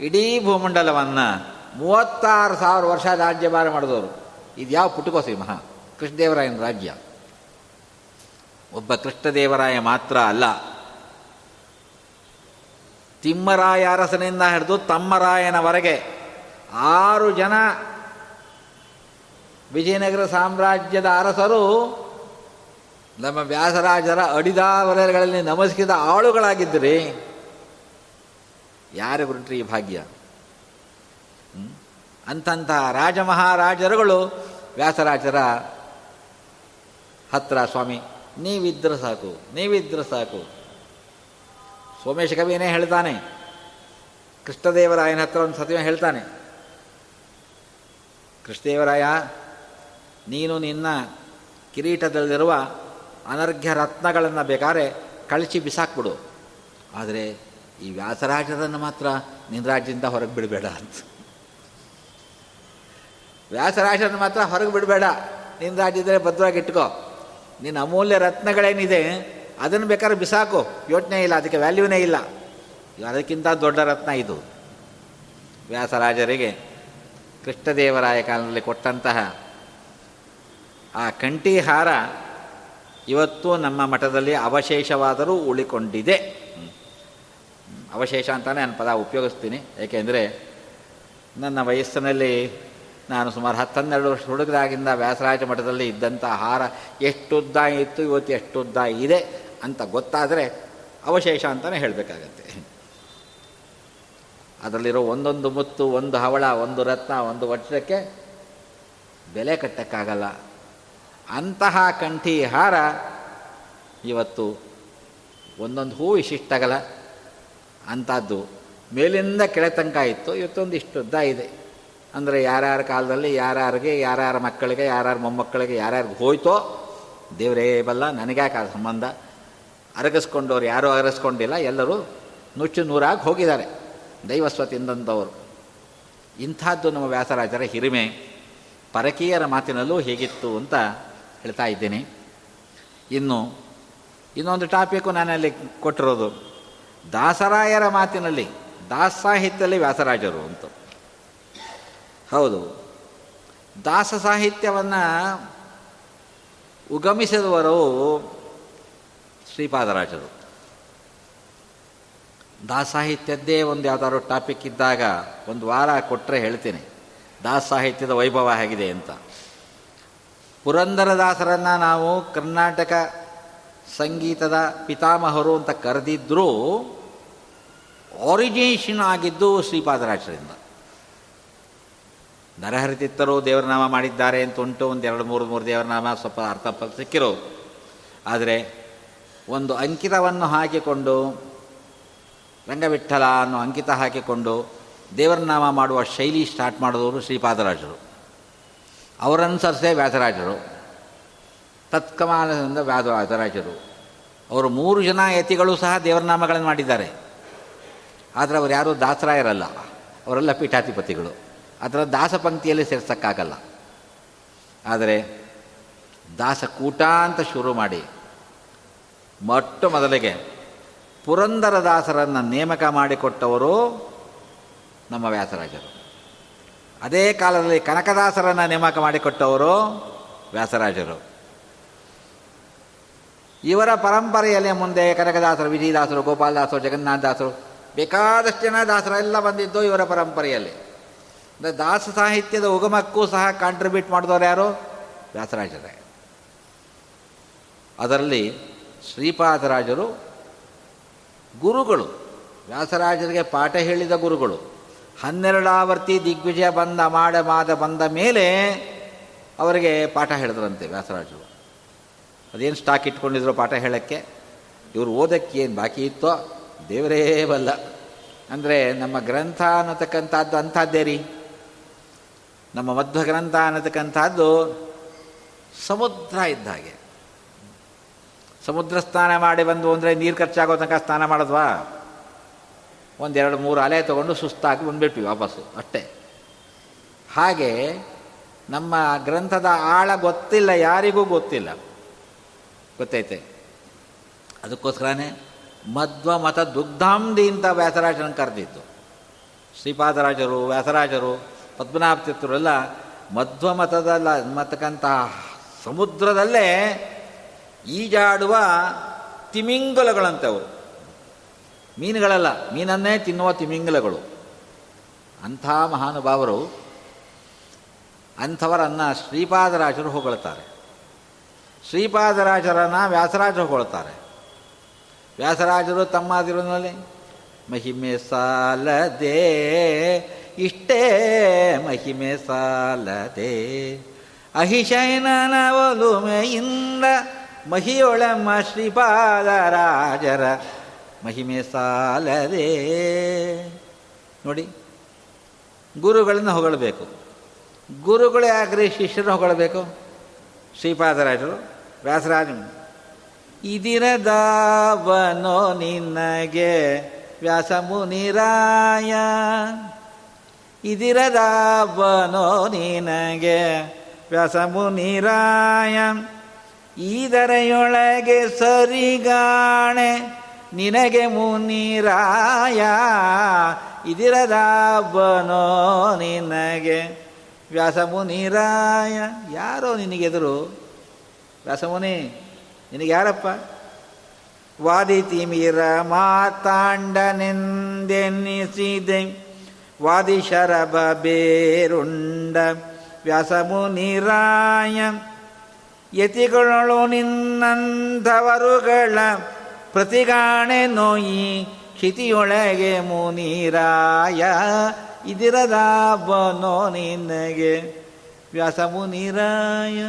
ಇಡೀ ಭೂಮಂಡಲವನ್ನು ಮೂವತ್ತಾರು ಸಾವಿರ ವರ್ಷ ರಾಜ್ಯಭಾರ ಮಾಡಿದವರು. ಇದು ಯಾವ ಪುಟಕೋಸಿ ಮಹಾ? ಕೃಷ್ಣದೇವರಾಯನ ರಾಜ್ಯ. ಒಬ್ಬ ಕೃಷ್ಣದೇವರಾಯ ಮಾತ್ರ ಅಲ್ಲ ತಿಮ್ಮರಾಯ ಅರಸನಿಂದ ಹಿಡಿದು ತಮ್ಮರಾಯನವರೆಗೆ ಆರು ಜನ ವಿಜಯನಗರ ಸಾಮ್ರಾಜ್ಯದ ಅರಸರು, ನಮ್ಮ ವ್ಯಾಸರಾಜರ ಅಡಿದಾವಲೆಗಳಲ್ಲಿ ನಮಸ್ಕಿದ ಆಳುಗಳಾಗಿದ್ದರೆ ಯಾರಿಗುಂಟ್ರಿ ಈ ಭಾಗ್ಯ? ಅಂತಂತಹ ರಾಜಮಹಾರಾಜರುಗಳು ವ್ಯಾಸರಾಜರ ಹತ್ರ, ಸ್ವಾಮಿ, ನೀವಿದ್ರೆ ಸಾಕು ನೀವಿದ್ರೆ ಸಾಕು. ಸೋಮೇಶ ಕವಿಯೇ ಹೇಳ್ತಾನೆ, ಕೃಷ್ಣದೇವರಾಯನ ಹತ್ರ ಒಂದು ಸತ್ಯ ಹೇಳ್ತಾನೆ. ಕೃಷ್ಣದೇವರಾಯ, ನೀನು ನಿನ್ನ ಕಿರೀಟದಲ್ಲಿರುವ ಅನರ್ಘ್ಯ ರತ್ನಗಳನ್ನು ಬೇಕಾದ್ರೆ ಕಳಚಿ ಬಿಸಾಕ್ಬಿಡು. ಆದರೆ ಈ ವ್ಯಾಸರಾಜರನ್ನು ಮಾತ್ರ ನಿನ್ನ ರಾಜ್ಯದಿಂದ ಹೊರಗೆ ಬಿಡಬೇಡ ಅಂತ. ವ್ಯಾಸರಾಜರನ್ನು ಮಾತ್ರ ಹೊರಗೆ ಬಿಡಬೇಡ. ನಿನ್ನ ರಾಜ್ಯದಲ್ಲೇ ಭದ್ರವಾಗಿ ಇಟ್ಕೋ. ನಿನ್ನ ಅಮೂಲ್ಯ ರತ್ನಗಳೇನಿದೆ ಅದನ್ನು ಬೇಕಾದ್ರೆ ಬಿಸಾಕು. ಯೋಚನೆ ಇಲ್ಲ, ಅದಕ್ಕೆ ವ್ಯಾಲ್ಯೂನೇ ಇಲ್ಲ. ಅದಕ್ಕಿಂತ ದೊಡ್ಡ ರತ್ನ ಇದು. ವ್ಯಾಸರಾಜರಿಗೆ ಕೃಷ್ಣದೇವರಾಯ ಕಾಲದಲ್ಲಿ ಕೊಟ್ಟಂತಹ ಆ ಕಂಠಿಹಾರ ಇವತ್ತು ನಮ್ಮ ಮಠದಲ್ಲಿ ಅವಶೇಷವಾದರೂ ಉಳಿಕೊಂಡಿದೆ. ಅವಶೇಷ ಅಂತಲೇ ನಾನು ಪದ ಉಪಯೋಗಿಸ್ತೀನಿ. ಏಕೆಂದರೆ ನನ್ನ ವಯಸ್ಸಿನಲ್ಲಿ ನಾನು ಸುಮಾರು ಹತ್ತನ್ನೆರಡು ವರ್ಷ ಹುಡುಗದಾಗಿಂದ ವ್ಯಾಸರಾಜ ಮಠದಲ್ಲಿ ಇದ್ದಂಥ ಹಾರ ಎಷ್ಟುದ್ದ ಇತ್ತು, ಇವತ್ತು ಎಷ್ಟುದ್ದ ಇದೆ. ಅಂತ ಗೊತ್ತಾದರೆ ಅವಶೇಷ ಅಂತಲೇ ಹೇಳಬೇಕಾಗತ್ತೆ. ಅದರಲ್ಲಿರೋ ಒಂದೊಂದು ಮುತ್ತು, ಒಂದು ಹವಳ, ಒಂದು ರತ್ನ, ಒಂದು ವಜ್ರಕ್ಕೆ ಬೆಲೆ ಕಟ್ಟಕ್ಕಾಗಲ್ಲ. ಅಂತಹ ಕಂಠಿ ಹಾರ ಇವತ್ತು ಒಂದೊಂದು ಹೂ ವಿಶಿಷ್ಟಗಲ ಅಂಥದ್ದು ಮೇಲಿಂದ ಕೆಳೆ ತನಕ ಇತ್ತು ಇವತ್ತೊಂದು ಇಷ್ಟುದ್ದ ಇದೆ. ಅಂದರೆ ಯಾರ್ಯಾರ ಕಾಲದಲ್ಲಿ ಯಾರ್ಯಾರಿಗೆ, ಯಾರ್ಯಾರ ಮಕ್ಕಳಿಗೆ, ಯಾರ್ಯಾರ ಮೊಮ್ಮಕ್ಕಳಿಗೆ, ಯಾರ್ಯಾರಿಗೆ ಹೋಯ್ತೋ ದೇವರೇ ಬಲ್ಲ, ನನಗ್ಯಾಕೆ ಆ ಸಂಬಂಧ? ಅರಗಿಸ್ಕೊಂಡವ್ರು ಯಾರೂ ಅರಗಿಸ್ಕೊಂಡಿಲ್ಲ, ಎಲ್ಲರೂ ನುಚ್ಚು ನೂರಾಗಿ ಹೋಗಿದ್ದಾರೆ ದೈವಸ್ವತಿಂದಂಥವರು ಇಂಥದ್ದು ನಮ್ಮ ವ್ಯಾಸರಾಜರ ಹಿರಿಮೆ. ಪರಕೀಯರ ಮಾತಿನಲ್ಲೂ ಹೇಗಿತ್ತು ಅಂತ ಹೇಳ್ತಾ ಇದ್ದೀನಿ. ಇನ್ನು, ಇನ್ನೊಂದು ಟಾಪಿಕ್ಕು ನಾನಲ್ಲಿ ಕೊಟ್ಟಿರೋದು, ದಾಸರಾಯರ ಮಾತಿನಲ್ಲಿ, ದಾಸ ಸಾಹಿತ್ಯದಲ್ಲಿ ವ್ಯಾಸರಾಜರು ಅಂತ. ಹೌದು, ದಾಸ ಸಾಹಿತ್ಯವನ್ನು ಉಗಮಿಸಿದವರು ಶ್ರೀಪಾದರಾಜರು. ದಾಸ ಸಾಹಿತ್ಯದ್ದೇ ಒಂದು ಯಾವುದಾದ್ರು ಟಾಪಿಕ್ ಇದ್ದಾಗ ಒಂದು ವಾರ ಕೊಟ್ಟರೆ ಹೇಳ್ತೀನಿ. ದಾಸ ಸಾಹಿತ್ಯದ ವೈಭವ ಆಗಿದೆ ಅಂತ. ಪುರಂದರದಾಸರನ್ನು ನಾವು ಕರ್ನಾಟಕ ಸಂಗೀತದ ಪಿತಾಮಹರು ಅಂತ ಕರೆದಿದ್ದರೂ ಆರಿಜಿನೇಷನ್ ಆಗಿದ್ದು ಶ್ರೀಪಾದರಾಜರಿಂದ. ನರಹರಿತಿತ್ತರು ದೇವರನಾಮ ಮಾಡಿದ್ದಾರೆ ಅಂತ ಉಂಟು ಒಂದು ಎರಡು ಮೂರು ಮೂರು ದೇವರನಾಮ ಸ್ವಲ್ಪ ಅರ್ಥ ಸಿಕ್ಕಿರೋ ಆದರೆ ಒಂದು ಅಂಕಿತವನ್ನು ಹಾಕಿಕೊಂಡು, ರಂಗವಿಠಲ ಅನ್ನೋ ಅಂಕಿತ ಹಾಕಿಕೊಂಡು ದೇವರನಾಮ ಮಾಡುವ ಶೈಲಿ ಸ್ಟಾರ್ಟ್ ಮಾಡಿದವರು ಶ್ರೀಪಾದರಾಜರು. ಅವರನುಸರಿಸೇ ವ್ಯಾಸರಾಜರು. ತತ್ಕಮಾನದಿಂದ ವ್ಯಾಸರಾಜರು. ಅವರು ಮೂರು ಜನ ಯತಿಗಳು ಸಹ ದೇವರನಾಮಗಳನ್ನು ಮಾಡಿದ್ದಾರೆ. ಆದರೆ ಅವರು ಯಾರೂ ದಾಸರಾಯರಲ್ಲ. ಅವರೆಲ್ಲ ಪೀಠಾಧಿಪತಿಗಳು. ಅದರ ದಾಸ ಪಂಕ್ತಿಯಲ್ಲಿ ಸೇರ್ಸೋಕ್ಕಾಗಲ್ಲ. ಆದರೆ ದಾಸಕೂಟ ಅಂತ ಶುರು ಮಾಡಿ ಮೊಟ್ಟ ಮೊದಲಿಗೆ ಪುರಂದರದಾಸರನ್ನು ನೇಮಕ ಮಾಡಿಕೊಟ್ಟವರು ನಮ್ಮ ವ್ಯಾಸರಾಜರು. ಅದೇ ಕಾಲದಲ್ಲಿ ಕನಕದಾಸರನ್ನು ನೇಮಕ ಮಾಡಿಕೊಟ್ಟವರು ವ್ಯಾಸರಾಜರು. ಇವರ ಪರಂಪರೆಯಲ್ಲೇ ಮುಂದೆ ಕನಕದಾಸರು, ವಿಜಯದಾಸರು, ಗೋಪಾಲದಾಸರು, ಜಗನ್ನಾಥದಾಸರು, ಬೇಕಾದಷ್ಟು ಜನ ದಾಸರೆಲ್ಲ ಬಂದಿದ್ದು ಇವರ ಪರಂಪರೆಯಲ್ಲಿ. ಅಂದರೆ ದಾಸ ಸಾಹಿತ್ಯದ ಉಗಮಕ್ಕೂ ಸಹ ಕಾಂಟ್ರಿಬ್ಯೂಟ್ ಮಾಡಿದವರು ಯಾರು? ವ್ಯಾಸರಾಜರೇ. ಅದರಲ್ಲಿ ಶ್ರೀಪಾದರಾಜರು ಗುರುಗಳು. ವ್ಯಾಸರಾಜರಿಗೆ ಪಾಠ ಹೇಳಿದ ಗುರುಗಳು. ಹನ್ನೆರಡಾವರ್ತಿ ದಿಗ್ವಿಜಯ ಬಂದ ಮಾಡ ಮಾದ ಬಂದ ಮೇಲೆ ಅವರಿಗೆ ಪಾಠ ಹೇಳಿದ್ರಂತೆ ವ್ಯಾಸರಾಜರು. ಅದೇನು ಸ್ಟಾಕ್ ಇಟ್ಕೊಂಡಿದ್ರು ಪಾಠ ಹೇಳೋಕ್ಕೆ? ಇವರು ಓದಕ್ಕೆ ಏನು ಬಾಕಿ ಇತ್ತೋ? ದೇವರೇ ಬಲ್ಲ. ಅಂದರೆ ನಮ್ಮ ಗ್ರಂಥ ಅನ್ನತಕ್ಕಂಥದ್ದು ಅಂಥದ್ದೇ ರೀ ನಮ್ಮ ಮಧ್ವ ಗ್ರಂಥ ಅನ್ನತಕ್ಕಂಥದ್ದು ಸಮುದ್ರ ಇದ್ದ ಹಾಗೆ. ಸಮುದ್ರ ಸ್ನಾನ ಮಾಡಿ ಬಂದು ಅಂದರೆ ನೀರು ಖರ್ಚಾಗೋ ತನಕ ಸ್ನಾನ ಮಾಡಿದ್ವಾ? ಒಂದೆರಡು ಮೂರು ಅಲೆ ತೊಗೊಂಡು ಸುಸ್ತಾಗಿ ಬಂದುಬಿಟ್ವಿ ವಾಪಸ್ಸು, ಅಷ್ಟೇ. ಹಾಗೆ ನಮ್ಮ ಗ್ರಂಥದ ಆಳ ಗೊತ್ತಿಲ್ಲ, ಯಾರಿಗೂ ಗೊತ್ತಿಲ್ಲ. ಗೊತ್ತೈತೆ? ಅದಕ್ಕೋಸ್ಕರನೇ ಮಧ್ವ ಮತ ದುಗ್ಧಾಂಧಿ ಅಂತ ವ್ಯಾಸರಾಜನ ಕರೆದಿತ್ತು ಶ್ರೀಪಾದರಾಜರು, ವ್ಯಾಸರಾಜರು, ಪದ್ಮನಾಭ ತೀರ್ಥರೆಲ್ಲ ಮಧ್ವ ಮತದಲ್ಲ, ಮತಕ್ಕಂತಹ ಸಮುದ್ರದಲ್ಲೇ ಈಜಾಡುವ ತಿಮಿಂಗಲಗಳಂತವರು. ಮೀನುಗಳಲ್ಲ, ಮೀನನ್ನೇ ತಿನ್ನುವ ತಿಮಿಂಗಲಗಳು. ಅಂಥ ಮಹಾನುಭಾವರು ಅಂಥವರನ್ನು ಶ್ರೀಪಾದರಾಜರು ಹೊಗಳುತ್ತಾರೆ ಶ್ರೀಪಾದರಾಜರನ್ನು ವ್ಯಾಸರಾಜರು ಹೊಗಳುತ್ತಾರೆ ವ್ಯಾಸರಾಜರು ತಮ್ಮ ದಿರುನಲ್ಲಿ ಮಹಿಮೆ ಸಾಲದೆ, ಇಷ್ಟೇ ಮಹಿಮೆ ಸಾಲದೆ, ಅಹಿಶಯನ ಒಲುಮೆಯಿಂದ ಮಹಿಯೊಳಮ್ಮ ಶ್ರೀಪಾದರಾಜರ ಮಹಿಮೆ ಸಾಲದೆ. ನೋಡಿ, ಗುರುಗಳನ್ನು ಹೊಗಳಬೇಕು. ಗುರುಗಳೇ ಯಾಕ್ರಿ ಶಿಷ್ಯರು ಹೊಗಳಬೇಕು. ಶ್ರೀಪಾದರಾಜರು ವ್ಯಾಸರಾಜ ಇದಿರದಾವನೋ ನಿನಗೆ ವ್ಯಾಸ ಮುನಿರಾಯ. ಇದಿರದಾವನೋ ನಿನಗೆ ವ್ಯಾಸ ಮುನಿರಾಯ. ಈದರೆಯೊಳಗೆ ಸರಿಗಾಣೆ, ನಿನಗೆ ಮುನಿರಾಯ ಬನೋ ನಿನಗೆ. ವ್ಯಾಸ ಮುನಿರಾಯ ಯಾರೋ ನಿನಗೆದುರು ವ್ಯಾಸಮುನಿ, ನಿನಗೆ ಯಾರಪ್ಪ? ವಾದಿತಿ ಮೀರ ಮಾತಾಂಡನೆಂದೆನ್ನಿಸಿದೆ ವಾದಿ ಶರಬ ಬೇರುಂಡ ವ್ಯಾಸಮುನಿರಾಯ ಯತಿಗಳು ನಿನ್ನಂಥವರುಗಳ ಪ್ರತಿಗಾಣೆ ನೋಯಿ ಕ್ಷಿತಿಯೊಳಗೆ ಮುನಿರಾಯ ಇದಿರದ ಬನೋ ನಿನಗೆ ವ್ಯಾಸ ಮುನಿರಾಯ.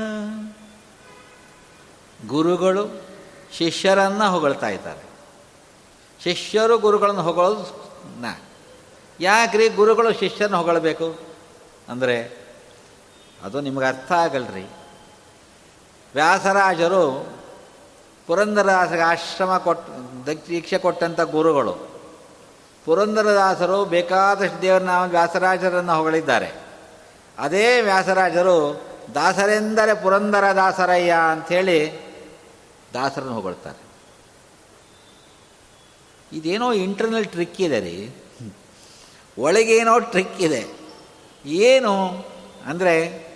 ಗುರುಗಳು ಶಿಷ್ಯರನ್ನು ಹೊಗಳ್ತಾ ಇದ್ದಾರೆ. ಶಿಷ್ಯರು ಗುರುಗಳನ್ನು ಹೊಗಳೋದು ನಾ. ಯಾಕ್ರಿ ಗುರುಗಳು ಶಿಷ್ಯನ ಹೊಗಳಬೇಕು? ಅಂದರೆ ಅದು ನಿಮಗೆ ಅರ್ಥ ಆಗಲ್ರಿ. ವ್ಯಾಸರಾಜರು ಪುರಂದರದಾಸರಿಗೆ ಆಶ್ರಮ ಕೊಟ್ಟ ದೀಕ್ಷೆ ಕೊಟ್ಟಂಥ ಗುರುಗಳು. ಪುರಂದರದಾಸರು ಬೇಕಾದಷ್ಟು ದೇವರನ್ನ ವ್ಯಾಸರಾಜರನ್ನು ಹೊಗಳಿದ್ದಾರೆ. ಅದೇ ವ್ಯಾಸರಾಜರು ದಾಸರೆಂದರೆ ಪುರಂದರ ದಾಸರಯ್ಯ ಅಂಥೇಳಿ ದಾಸರನ್ನು ಹೊಗಳ್ತಾರೆ. ಇದೇನೋ ಇಂಟರ್ನಲ್ ಟ್ರಿಕ್ ಇದೆ ರೀ. ಒಳಗೇನೋ ಟ್ರಿಕ್ ಇದೆ. ಏನು ಅಂದರೆ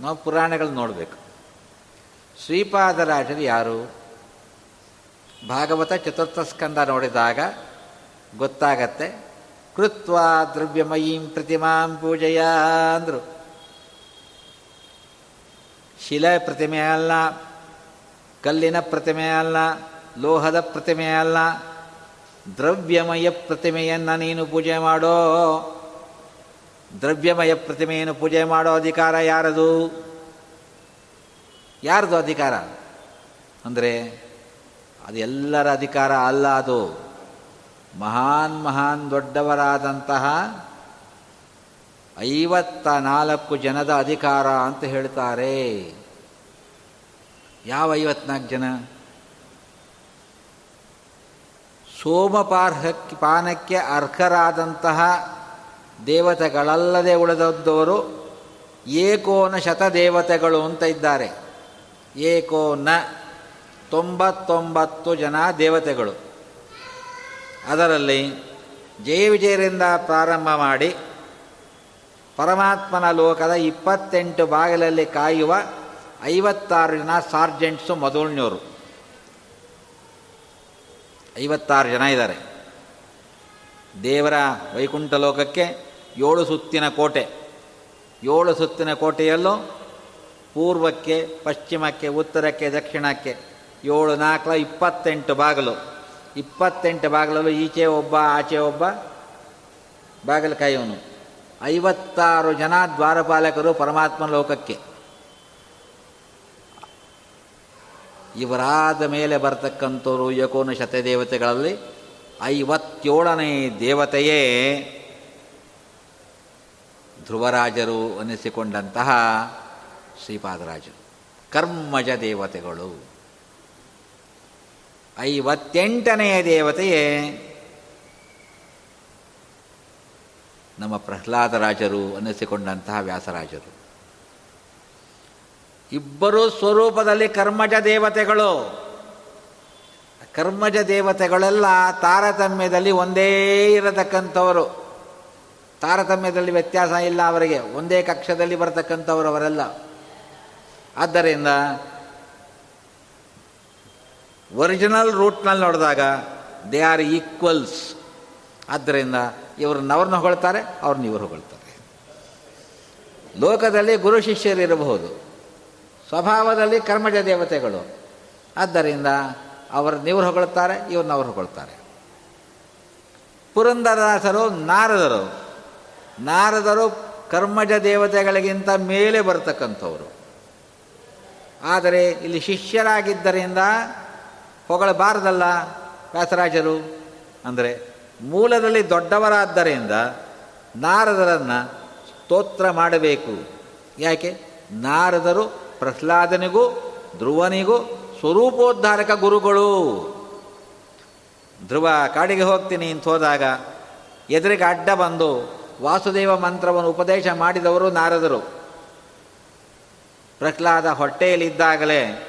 ನಾವು ಪುರಾಣಗಳು ನೋಡಬೇಕು. ಶ್ರೀಪಾದರಾಜರು ಯಾರು? ಭಾಗವತ ಚತುರ್ಥ ಸ್ಕಂದ ನೋಡಿದಾಗ ಗೊತ್ತಾಗತ್ತೆ, ಕೃತ್ವ ದ್ರವ್ಯಮಯೀಂ ಪ್ರತಿಮಾಂ ಪೂಜೆಯ ಅಂದರು. ಶಿಲೆ ಪ್ರತಿಮೆ ಅಲ್ಲ, ಕಲ್ಲಿನ ಪ್ರತಿಮೆ ಅಲ್ಲ, ಲೋಹದ ಪ್ರತಿಮೆ ಅಲ್ಲ, ದ್ರವ್ಯಮಯ ಪ್ರತಿಮೆಯನ್ನು ನೀನು ಪೂಜೆ ಮಾಡೋ. ದ್ರವ್ಯಮಯ ಪ್ರತಿಮೆಯನ್ನು ಪೂಜೆ ಮಾಡೋ ಅಧಿಕಾರ ಯಾರದು? ಯಾರ್ದು ಅಧಿಕಾರ? ಅಂದರೆ ಅದು ಎಲ್ಲರ ಅಧಿಕಾರ ಅಲ್ಲ ಅದು. ಮಹಾನ್ ಮಹಾನ್ ದೊಡ್ಡವರಾದಂತಹ ಐವತ್ತ ನಾಲ್ಕು ಜನದ ಅಧಿಕಾರ ಅಂತ ಹೇಳ್ತಾರೆ. ಯಾವ ಐವತ್ನಾಲ್ಕು ಜನ? ಸೋಮಪಾರ್ಹಕ್ಕೆ ಪಾನಕ್ಕೆ ಅರ್ಹರಾದಂತಹ ದೇವತೆಗಳಲ್ಲದೆ ಉಳಿದದ್ದವರು ಏಕೋನ ಶತದೇವತೆಗಳು ಅಂತ ಇದ್ದಾರೆ. ಏಕೋನ ತೊಂಬತ್ತೊಂಬತ್ತು ಜನ ದೇವತೆಗಳು. ಅದರಲ್ಲಿ ಜಯ ವಿಜಯರಿಂದ ಪ್ರಾರಂಭ ಮಾಡಿ ಪರಮಾತ್ಮನ ಲೋಕದ ಇಪ್ಪತ್ತೆಂಟು ಬಾಗಿಲಲ್ಲಿ ಕಾಯುವ ಐವತ್ತಾರು ಜನ ಸಾರ್ಜೆಂಟ್ಸು ಮೊದಲನೆಯವರು ಐವತ್ತಾರು ಜನ ಇದ್ದಾರೆ. ದೇವರ ವೈಕುಂಠ ಲೋಕಕ್ಕೆ ಏಳು ಸುತ್ತಿನ ಕೋಟೆ. ಏಳು ಸುತ್ತಿನ ಕೋಟೆಯಲ್ಲೂ ಪೂರ್ವಕ್ಕೆ, ಪಶ್ಚಿಮಕ್ಕೆ, ಉತ್ತರಕ್ಕೆ, ದಕ್ಷಿಣಕ್ಕೆ. ಏಳು, ನಾಲ್ಕು, ಇಪ್ಪತ್ತೆಂಟು ಬಾಗಿಲು. ಇಪ್ಪತ್ತೆಂಟು ಬಾಗಿಲಲ್ಲೂ ಈಚೆ ಒಬ್ಬ, ಆಚೆ ಒಬ್ಬ ಬಾಗಿಲು ಕಾಯೋನು ಐವತ್ತಾರು ಜನ ದ್ವಾರಪಾಲಕರು ಪರಮಾತ್ಮ ಲೋಕಕ್ಕೆ. ಇವರಾದ ಮೇಲೆ ಬರ್ತಕ್ಕಂಥವರು ಯಕೋನ ಶತದೇವತೆಗಳಲ್ಲಿ ಐವತ್ತೇಳನೇ ದೇವತೆಯೇ. ಧ್ರುವರಾಜರು ಅನ್ನಿಸಿಕೊಂಡಂತಹ ಶ್ರೀಪಾದರಾಜರು. ಕರ್ಮಜ ದೇವತೆಗಳು. ಐವತ್ತೆಂಟನೆಯ ದೇವತೆಯೇ. ನಮ್ಮ ಪ್ರಹ್ಲಾದರಾಜರು ಅನ್ನಿಸಿಕೊಂಡಂತಹ ವ್ಯಾಸರಾಜರು. ಇಬ್ಬರು ಸ್ವರೂಪದಲ್ಲಿ ಕರ್ಮಜ ದೇವತೆಗಳು. ಕರ್ಮಜ ದೇವತೆಗಳೆಲ್ಲ ತಾರತಮ್ಯದಲ್ಲಿ ಒಂದೇ ಇರತಕ್ಕಂಥವರು. ತಾರತಮ್ಯದಲ್ಲಿ ವ್ಯತ್ಯಾಸ ಇಲ್ಲ ಅವರಿಗೆ. ಒಂದೇ ಕಕ್ಷದಲ್ಲಿ ಬರತಕ್ಕಂಥವರು ಅವರೆಲ್ಲ. ಆದ್ದರಿಂದ ಒರಿಜಿನಲ್ ರೂಟ್ನಲ್ಲಿ ನೋಡಿದಾಗ ದೇ ಆರ್ ಈಕ್ವಲ್ಸ್ ಆದ್ದರಿಂದ ಇವ್ರನ್ನ ಅವ್ರನ್ನ ಹೊಗಳ್ತಾರೆ, ಅವ್ರನ್ನ ಇವರು ಹೊಗಳ್ತಾರೆ. ಲೋಕದಲ್ಲಿ ಗುರು ಶಿಷ್ಯರಿರಬಹುದು ಸ್ವಭಾವದಲ್ಲಿ ಕರ್ಮಜ ದೇವತೆಗಳು. ಆದ್ದರಿಂದ ಅವರು ಇವರು ಹೊಗಳ್ತಾರೆ, ಇವ್ರನ್ನ ಅವ್ರು ಹೊಗಳ್ತಾರೆ. ಪುರಂದರದಾಸರು, ನಾರದರು. ನಾರದರು ಕರ್ಮಜ ದೇವತೆಗಳಿಗಿಂತ ಮೇಲೆ ಬರ್ತಕ್ಕಂಥವರು. ಆದರೆ ಇಲ್ಲಿ ಶಿಷ್ಯರಾಗಿದ್ದರಿಂದ ಹೊಗಳಬಾರದಲ್ಲ ವ್ಯಾಸರಾಜರು? ಅಂದರೆ ಮೂಲದಲ್ಲಿ ದೊಡ್ಡವರಾದ್ದರಿಂದ ನಾರದರನ್ನು ಸ್ತೋತ್ರ ಮಾಡಬೇಕು. ಯಾಕೆ? ನಾರದರು ಪ್ರಹ್ಲಾದನಿಗೂ, ಧ್ರುವನಿಗೂ ಸ್ವರೂಪೋದ್ಧಾರಕ ಗುರುಗಳು. ಧ್ರುವ ಕಾಡಿಗೆ ಹೋಗ್ತೀನಿ ಅಂತ ಹೋದಾಗ ಎದುರಿಗೆ ಅಡ್ಡ ಬಂದು ವಾಸುದೇವ ಮಂತ್ರವನ್ನು ಉಪದೇಶ ಮಾಡಿದವರು ನಾರದರು. ಪ್ರಹ್ಲಾದ ಹೊಟ್ಟೆಯಲ್ಲಿದ್ದಾಗಲೇ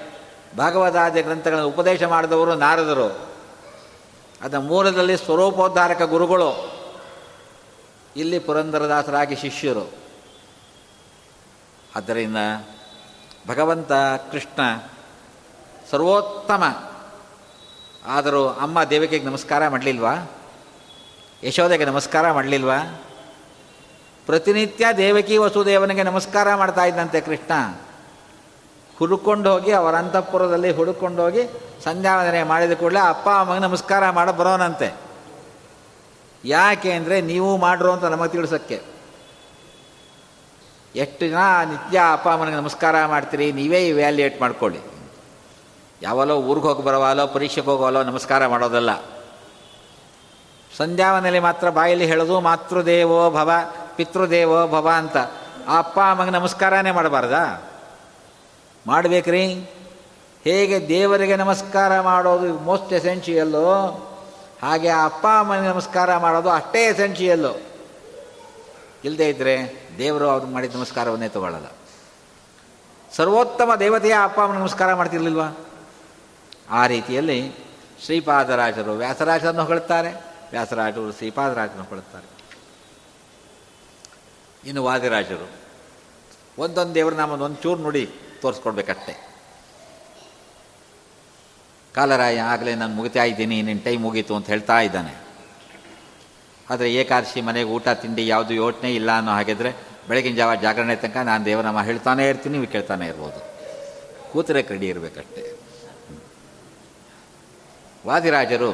ಭಗವದಾದಿ ಗ್ರಂಥಗಳನ್ನು ಉಪದೇಶ ಮಾಡಿದವರು ನಾರದರು. ಅದರ ಮೂಲದಲ್ಲಿ ಸ್ವರೂಪೋದ್ಧಾರಕ ಗುರುಗಳು ಇಲ್ಲಿ ಪುರಂದರದಾಸರಾಗಿ ಶಿಷ್ಯರು. ಆದ್ದರಿಂದ ಭಗವಂತ, ಕೃಷ್ಣ, ಸರ್ವೋತ್ತಮ ಆದರೂ ಅಮ್ಮ ದೇವಿಕೆಗೆ ನಮಸ್ಕಾರ ಮಾಡಲಿಲ್ವಾ? ಯಶೋದೆಗೆ ನಮಸ್ಕಾರ ಮಾಡಲಿಲ್ವಾ? ಪ್ರತಿನಿತ್ಯ ದೇವಕಿ ವಸುದೇವನಿಗೆ ನಮಸ್ಕಾರ ಮಾಡ್ತಾ ಇದ್ದಂತೆ ಕೃಷ್ಣ. ಹುಡುಕೊಂಡು ಹೋಗಿ ಅವರ ಅಂತಃಪುರದಲ್ಲಿ ಹುಡುಕೊಂಡು ಹೋಗಿ ಸಂಧ್ಯಾವಂದನೆ ಮಾಡಿದ ಕೂಡಲೇ ಅಪ್ಪ, ಅಮ್ಮಗೆ ನಮಸ್ಕಾರ ಮಾಡ, ಬರೋನಂತೆ. ಯಾಕೆ ಅಂದರೆ ನೀವು ಮಾಡ್ರು ಅಂತ ನಮಗೆ ತಿಳಿಸೋಕ್ಕೆ. ಎಷ್ಟು ಜನ ನಿತ್ಯ ಅಪ್ಪ, ಅಮ್ಮನಿಗೆ ನಮಸ್ಕಾರ ಮಾಡ್ತೀರಿ, ನೀವೇ ಇವ್ಯಾಲ್ಯೂಯೇಟ್ ಮಾಡ್ಕೊಳ್ಳಿ. ಯಾವಲೋ ಊರಿಗೆ ಹೋಗಿ ಬರವಾಲೋ ಪರೀಕ್ಷೆಗೆ ಹೋಗೋಲೋ ನಮಸ್ಕಾರ ಮಾಡೋದಲ್ಲ. ಸಂಧ್ಯಾವನಲ್ಲಿ ಮಾತ್ರ ಬಾಯಲ್ಲಿ ಹೇಳೋದು ಮಾತೃದೇವೋ ಭವ, ಪಿತೃದೇವೋ ಭವ ಅಂತ. ಆ ಅಪ್ಪ, ಅಮ್ಮಗೆ ನಮಸ್ಕಾರನೇ ಮಾಡಬಾರ್ದಾ? ಮಾಡಬೇಕ್ರಿ? ಹೇಗೆ ದೇವರಿಗೆ ನಮಸ್ಕಾರ ಮಾಡೋದು ಮೋಸ್ಟ್ ಎಸೆನ್ಷಿಯಲ್ಲು ಹಾಗೆ ಆ ಅಪ್ಪ ಅಮ್ಮನಿಗೆ ನಮಸ್ಕಾರ ಮಾಡೋದು ಅಷ್ಟೇ ಎಸೆನ್ಷಿಯಲ್ಲು ಇಲ್ಲದೆ ಇದ್ದರೆ ದೇವರು ಅವ್ರು ಮಾಡಿದ ನಮಸ್ಕಾರವನ್ನೇ ತಗೊಳ್ಳಲ್ಲ. ಸರ್ವೋತ್ತಮ ದೇವತೆಯ ಅಪ್ಪ ಅಮ್ಮನ ನಮಸ್ಕಾರ ಮಾಡ್ತಿರ್ಲಿಲ್ವಾ? ಆ ರೀತಿಯಲ್ಲಿ ಶ್ರೀಪಾದರಾಜರು ವ್ಯಾಸರಾಜರನ್ನು ಹೊಗಳುತ್ತಾರೆ ವ್ಯಾಸರಾಜರು ಶ್ರೀಪಾದರಾಜರನ್ನು ಹೊಗಳುತ್ತಾರೆ ಇನ್ನು ವಾದಿರಾಜರು, ಒಂದೊಂದು ದೇವರು ನಾಮದ ಒಂದು ಚೂರು ನುಡಿ. ತೋರಿಸ್ಕೊಡ್ಬೇಕಷ್ಟೆ. ಕಾಲರಾಯ ಆಗಲೇ ನಾನು ಮುಗಿತಾ ಇದ್ದೀನಿ ನಿನ್ನ ಟೈಮ್ ಮುಗೀತು ಅಂತ ಹೇಳ್ತಾ ಇದ್ದಾನೆ. ಆದರೆ ಏಕಾದಶಿ ಮನೆಗೆ ಊಟ, ತಿಂಡಿ ಯಾವುದು ಯೋಚನೆ ಇಲ್ಲ ಅನ್ನೋ ಹಾಗಿದ್ರೆ ಬೆಳಗಿನ ಜಾವ ಜಾಗರಣೆ ತನಕ ನಾನು ದೇವನಾಮ ಹೇಳ್ತಾನೆ ಇರ್ತೀನಿ, ನೀವು ಕೇಳ್ತಾನೆ ಇರ್ಬೋದು. ಕೂತರೆ ರೆಡಿ ಇರಬೇಕಷ್ಟೆ. ವಾದಿರಾಜರು,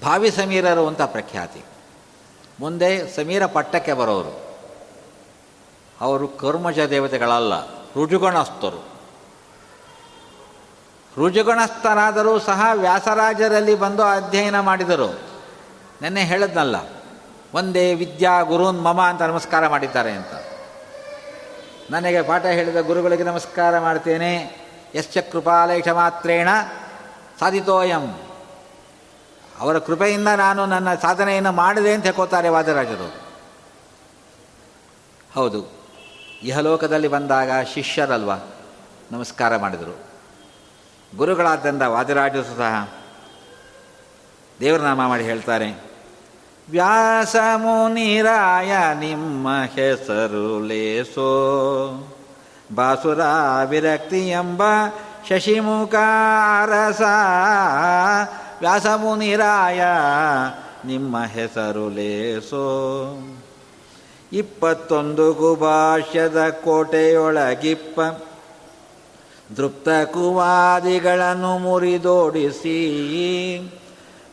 ಭಾವಿ ಸಮೀರರು ಅಂತ ಪ್ರಖ್ಯಾತಿ. ಮುಂದೆ ಸಮೀರ ಪಟ್ಟಕ್ಕೆ ಬರೋರು. ಅವರು ಕರ್ಮಜ ದೇವತೆಗಳಲ್ಲ, ರುಜುಗಣಸ್ಥರು. ರುಜುಗಣಸ್ಥರಾದರೂ ಸಹ ವ್ಯಾಸರಾಜರಲ್ಲಿ ಬಂದು ಅಧ್ಯಯನ ಮಾಡಿದರು. ನೆನ್ನೆ ಹೇಳದ್ನಲ್ಲ, ಒಂದೇ ವಿದ್ಯಾ ಗುರುನ್ ಮಮ ಅಂತ ನಮಸ್ಕಾರ ಮಾಡಿದ್ದಾರೆ ಅಂತ. ನನಗೆ ಪಾಠ ಹೇಳಿದ ಗುರುಗಳಿಗೆ ನಮಸ್ಕಾರ ಮಾಡ್ತೇನೆ. ಯಶ್ಚ ಕೃಪಾಲೇಶ ಮಾತ್ರೇಣ ಸಾಧಿತೋಯಂ. ಅವರ ಕೃಪೆಯಿಂದ ನಾನು ನನ್ನ ಸಾಧನೆಯನ್ನು ಮಾಡಿದೆ ಅಂತ ಹೇಳ್ಕೋತಾರೆ ವಾದರಾಜರು. ಹೌದು. ಇಹಲೋಕದಲ್ಲಿ ಬಂದಾಗ ಶಿಷ್ಯರಲ್ವ? ನಮಸ್ಕಾರ ಮಾಡಿದರು. ಗುರುಗಳಾದ್ದರಿಂದ ವಾದಿರಾಜರು ಸಹ ದೇವರನಾಮ ಮಾಡಿ ಹೇಳ್ತಾರೆ. ವ್ಯಾಸ ಮುನಿರಾಯ ನಿಮ್ಮ ಹೆಸರು ಲೇಸೋ. ಬಾಸುರ ವಿರಕ್ತಿ ಎಂಬ ಶಶಿಮುಖ ಅರಸ. ವ್ಯಾಸ ಮುನಿರಾಯ ನಿಮ್ಮ ಹೆಸರು ಲೇಸೋ. ಇಪ್ಪತ್ತೊಂದು ಗುಭಾಷ್ಯದ ಕೋಟೆಯೊಳಗಿಪ್ಪ. ದೃಪ್ತ ಕುವಾದಿಗಳನ್ನು ಮುರಿದೋಡಿಸಿ.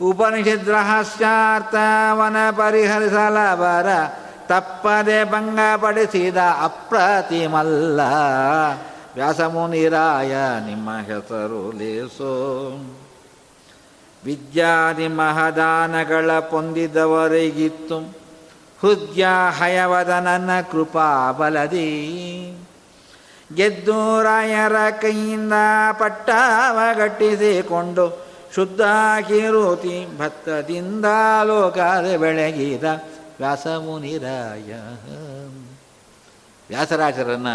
ಉಪನಿಷದ್ ರಹಸ್ಯಾರ್ಥವನ ಪರಿಹರಿಸಲಬರ ತಪ್ಪದೆ ಭಂಗಪಡಿಸಿದ ಅಪ್ರತಿಮಲ್ಲ. ವ್ಯಾಸಮುನಿರಾಯ, ನಿಮ್ಮ ಹೆಸರು ಲೇಸೋ. ವಿದ್ಯಾದಿ ಮಹದಾನಗಳ ಪೊಂದಿದವರಿಗಿತ್ತು. ಹೃದಯ ಹಯವದ ನನ್ನ ಕೃಪಾ ಬಲದಿ ಗೆದ್ದೂರಾಯರ ಕೈಯಿಂದ ಪಟ್ಟವಗಟ್ಟಿಸಿಕೊಂಡು ಶುದ್ಧ ಕಿರುತಿ ಭತ್ತದಿಂದ ಲೋಕದ ಬೆಳಗಿದ ವ್ಯಾಸಮುನಿರಾಯ. ವ್ಯಾಸರಾಜರನ್ನ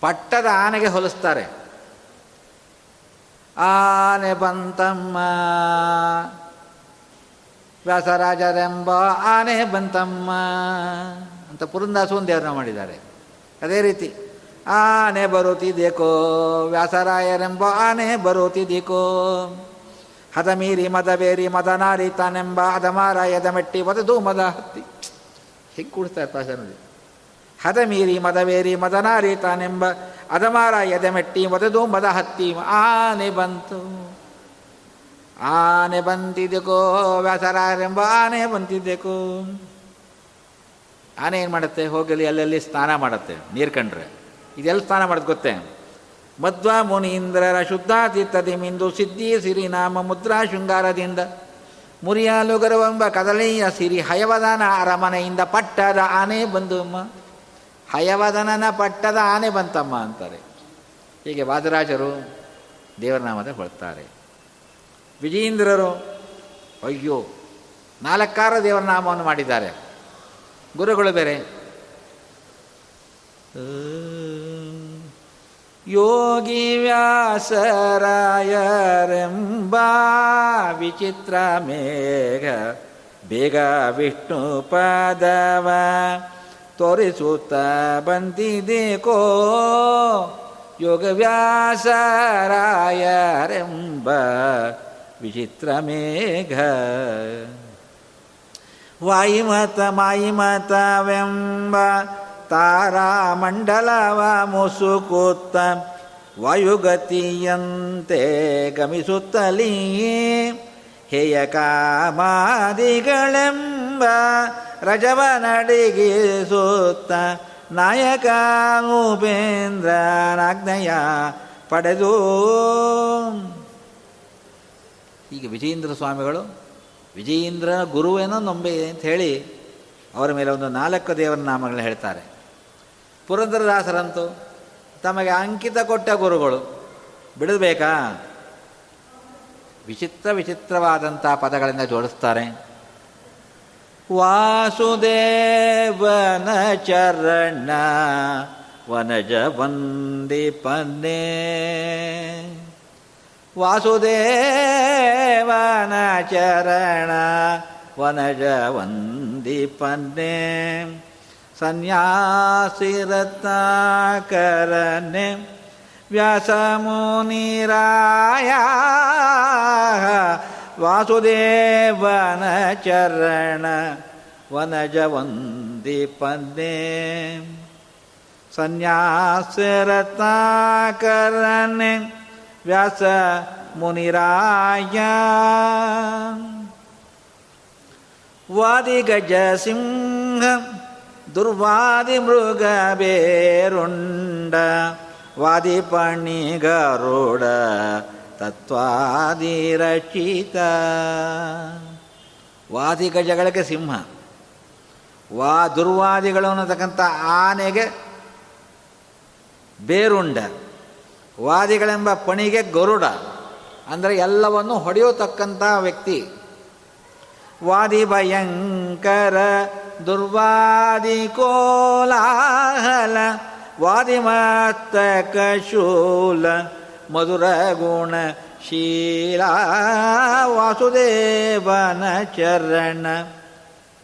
ಪಟ್ಟದ ಆನೆಗೆ ಹೊಲಿಸ್ತಾರೆ. ಆನೆ ಬಂತಮ್ಮ. ವ್ಯಾಸರಾಜರೆಂಬ ಆನೆ ಬಂತಮ್ಮ ಅಂತ ಪುರಂದಾಸು ದೇವರನ್ನ ಮಾಡಿದ್ದಾರೆ. ಅದೇ ರೀತಿ, ಆನೆ ಬರುತ್ತಿದ್ದೇಕೋ ವ್ಯಾಸರಾಯರೆಂಬ ಆನೆ ಬರುತ್ತಿದೇಕೋ ಹದ ಮೀರಿ ಮದ ಬೇರಿ ಮದ ನಾರಿ ತಾನೆಂಬ ಅದಮಾರಾಯದ ಮೆಟ್ಟಿ ಮದದು ಮದ ಹತ್ತಿ. ಹೆಂಗೆ ಕೂಡಿಸ್ತಾರೆ ಪಾಸನಲ್ಲಿ ಹದ ಮೀರಿ ಮದವೇರಿ ಮದನಾರಿ ತಾನೆಂಬ ಅದಮಾರಾಯದ ಮೆಟ್ಟಿ ಮದದು ಮದ ಹತ್ತಿ, ಆನೆ ಬಂತು. ಆನೆ ಬಂತಿದ್ದೆಕೋ, ವ್ಯಾಸರಾರೆಂಬ ಆನೆ ಬಂತಿದ್ದೆಕೋ. ಆನೆ ಏನು ಮಾಡುತ್ತೆ? ಹೋಗಲಿ, ಅಲ್ಲಲ್ಲಿ ಸ್ನಾನ ಮಾಡುತ್ತೆ, ನೀರು ಕಂಡ್ರೆ. ಇದೆಲ್ಲ ಸ್ನಾನ ಮಾಡೋದು ಗೊತ್ತೇ? ಮಧ್ವ ಮುನೀಂದ್ರರ ಶುದ್ಧಾತೀರ್ಥದಿ ಮಿಂದು ಸಿದ್ಧಿ ಸಿರಿ ನಾಮ ಮುದ್ರಾ ಶೃಂಗಾರದಿಂದ. ಮುರಿಯಾಲು ಗರವೆಂಬ ಕದಲೆಯ ಸಿರಿ ಹಯವದನ ಅರಮನೆಯಿಂದ ಪಟ್ಟದ ಆನೆ ಬಂದಮ್ಮ. ಹಯವದನನ ಪಟ್ಟದ ಆನೆ ಬಂತಮ್ಮ ಅಂತಾರೆ. ಹೀಗೆ ವಾದರಾಜರು ದೇವರ ನಾಮದ ಹೊಳ್ತಾರೆ ವಿಜೇಂದ್ರರು ಅಯ್ಯೋ ನಾಲ್ಕಾರ ದೇವರ ನಾಮವನ್ನು ಮಾಡಿದ್ದಾರೆ. ಗುರುಗಳು ಬೇರೆ. ಯೋಗಿ ವ್ಯಾಸರಾಯರೆಂಬ ವಿಚಿತ್ರ ಮೇಘ, ಬೇಗ ವಿಷ್ಣು ಪದವ, ತೋರಿಸುತ್ತ ಬಂದಿದೆ ಕೋ, ಯೋಗ ವಿಚಿತ್ರ ಮೇಘ ವಾಯುಮತ ಮಾಯಿಮತವೆಂಬ ತಾರಾಮಂಡಲವ ಮುಸುಕುತ್ತ ವಾಯುಗತಿಯಂತೆ ಗಮಿಸುತ್ತಲೀ. ಹೇಯ ಕಾಮಾದಿಗಳೆಂಬ ರಜವ ನಡಿಗಿಸುತ್ತ ನಾಯಕ ಉಪೇಂದ್ರನಾಜ್ಞೆಯ ಪಡೆದು. ಈಗ ವಿಜಯೇಂದ್ರ ಸ್ವಾಮಿಗಳು, ವಿಜಯೇಂದ್ರ ಗುರುವೇನೋ ನಂಬೆ ಅಂತ ಹೇಳಿ ಅವರ ಮೇಲೆ ಒಂದು ನಾಲ್ಕು ದೇವರ ನಾಮಗಳನ್ನ ಹೇಳ್ತಾರೆ. ಪುರಂದರದಾಸರಂತೂ ತಮಗೆ ಅಂಕಿತ ಕೊಟ್ಟ ಗುರುಗಳು, ಬಿಡಬೇಕಾ? ವಿಚಿತ್ರ ವಿಚಿತ್ರವಾದಂಥ ಪದಗಳಿಂದ ಜೋಡಿಸ್ತಾರೆ. ವಾಸುದೇವನ ಚರಣ ವನಜ ವಂದಿಪನ್ನೇ ವಾಸುದೇವನ ಚರಣ ವನಜ ವಂದಿಪನ್ನೇ ಸನ್ಯಾಸಿರತ್ನಾಕರನೆ ವ್ಯಾಸಮುನಿರಾಯ ವಾಸುದೇವನ ಚರಣ ವನಜ ವಂದಿಪನ್ನೇ ಸನ್ಯಾಸಿರತ್ನಾಕರನೆ ವ್ಯಾಸ ಮುನಿರಾಯ ವಾದಿಗಜ ಸಿಂಹ ದುರ್ವಾದಿ ಮೃಗ ಬೇರುಂಡ ವಾದಿಪಣಿ ಗರುಡ ತತ್ವಾದಿ ರಚಿತ ವಾದಿಗಜಗಳಿಗೆ ಸಿಂಹ ವಾ ದುರ್ವಾದಿಗಳು ಅನ್ನತಕ್ಕಂಥ ಆನೆಗೆ ಬೇರುಂಡ ವಾದಿಗಳೆಂಬ ಪಣಿಗೆ ಗರುಡ ಅಂದರೆ ಎಲ್ಲವನ್ನು ಹೊಡೆಯತಕ್ಕಂಥ ವ್ಯಕ್ತಿ. ವಾದಿ ಭಯಂಕರ ದುರ್ವಾದಿ ಕೋಲಾಹಲ, ವಾದಿ ಮತ್ತಕ ಶೂಲ, ಮಧುರ ಗುಣ ಶೀಲ, ವಾಸುದೇವನ ಚರಣ.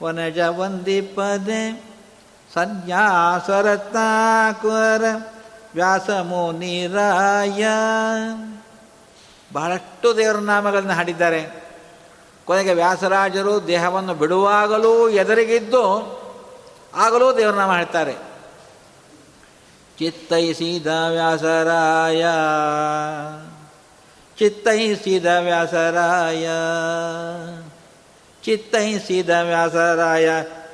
ವನಜ ವಂದಿಪದೆ ಸನ್ಯಾಸರತ್ನಾಕರ ವ್ಯಾಸಮುನಿರಾಯ. ಬಹಳಷ್ಟು ದೇವರ ನಾಮಗಳನ್ನು ಹಾಡಿದ್ದಾರೆ. ಕೊನೆಗೆ ವ್ಯಾಸರಾಜರು ದೇಹವನ್ನು ಬಿಡುವಾಗಲೂ ಎದುರಿಗಿದ್ದು ಆಗಲೂ ದೇವರ ನಾಮ ಹೇಳ್ತಾರೆ. ಚಿತ್ತೈಸಿದ ವ್ಯಾಸರಾಯ. ಚಿತ್ತೈಸಿದ ವ್ಯಾಸರಾಯ. ಚಿತ್ತೈಸಿದ ವ್ಯಾಸರಾಯ.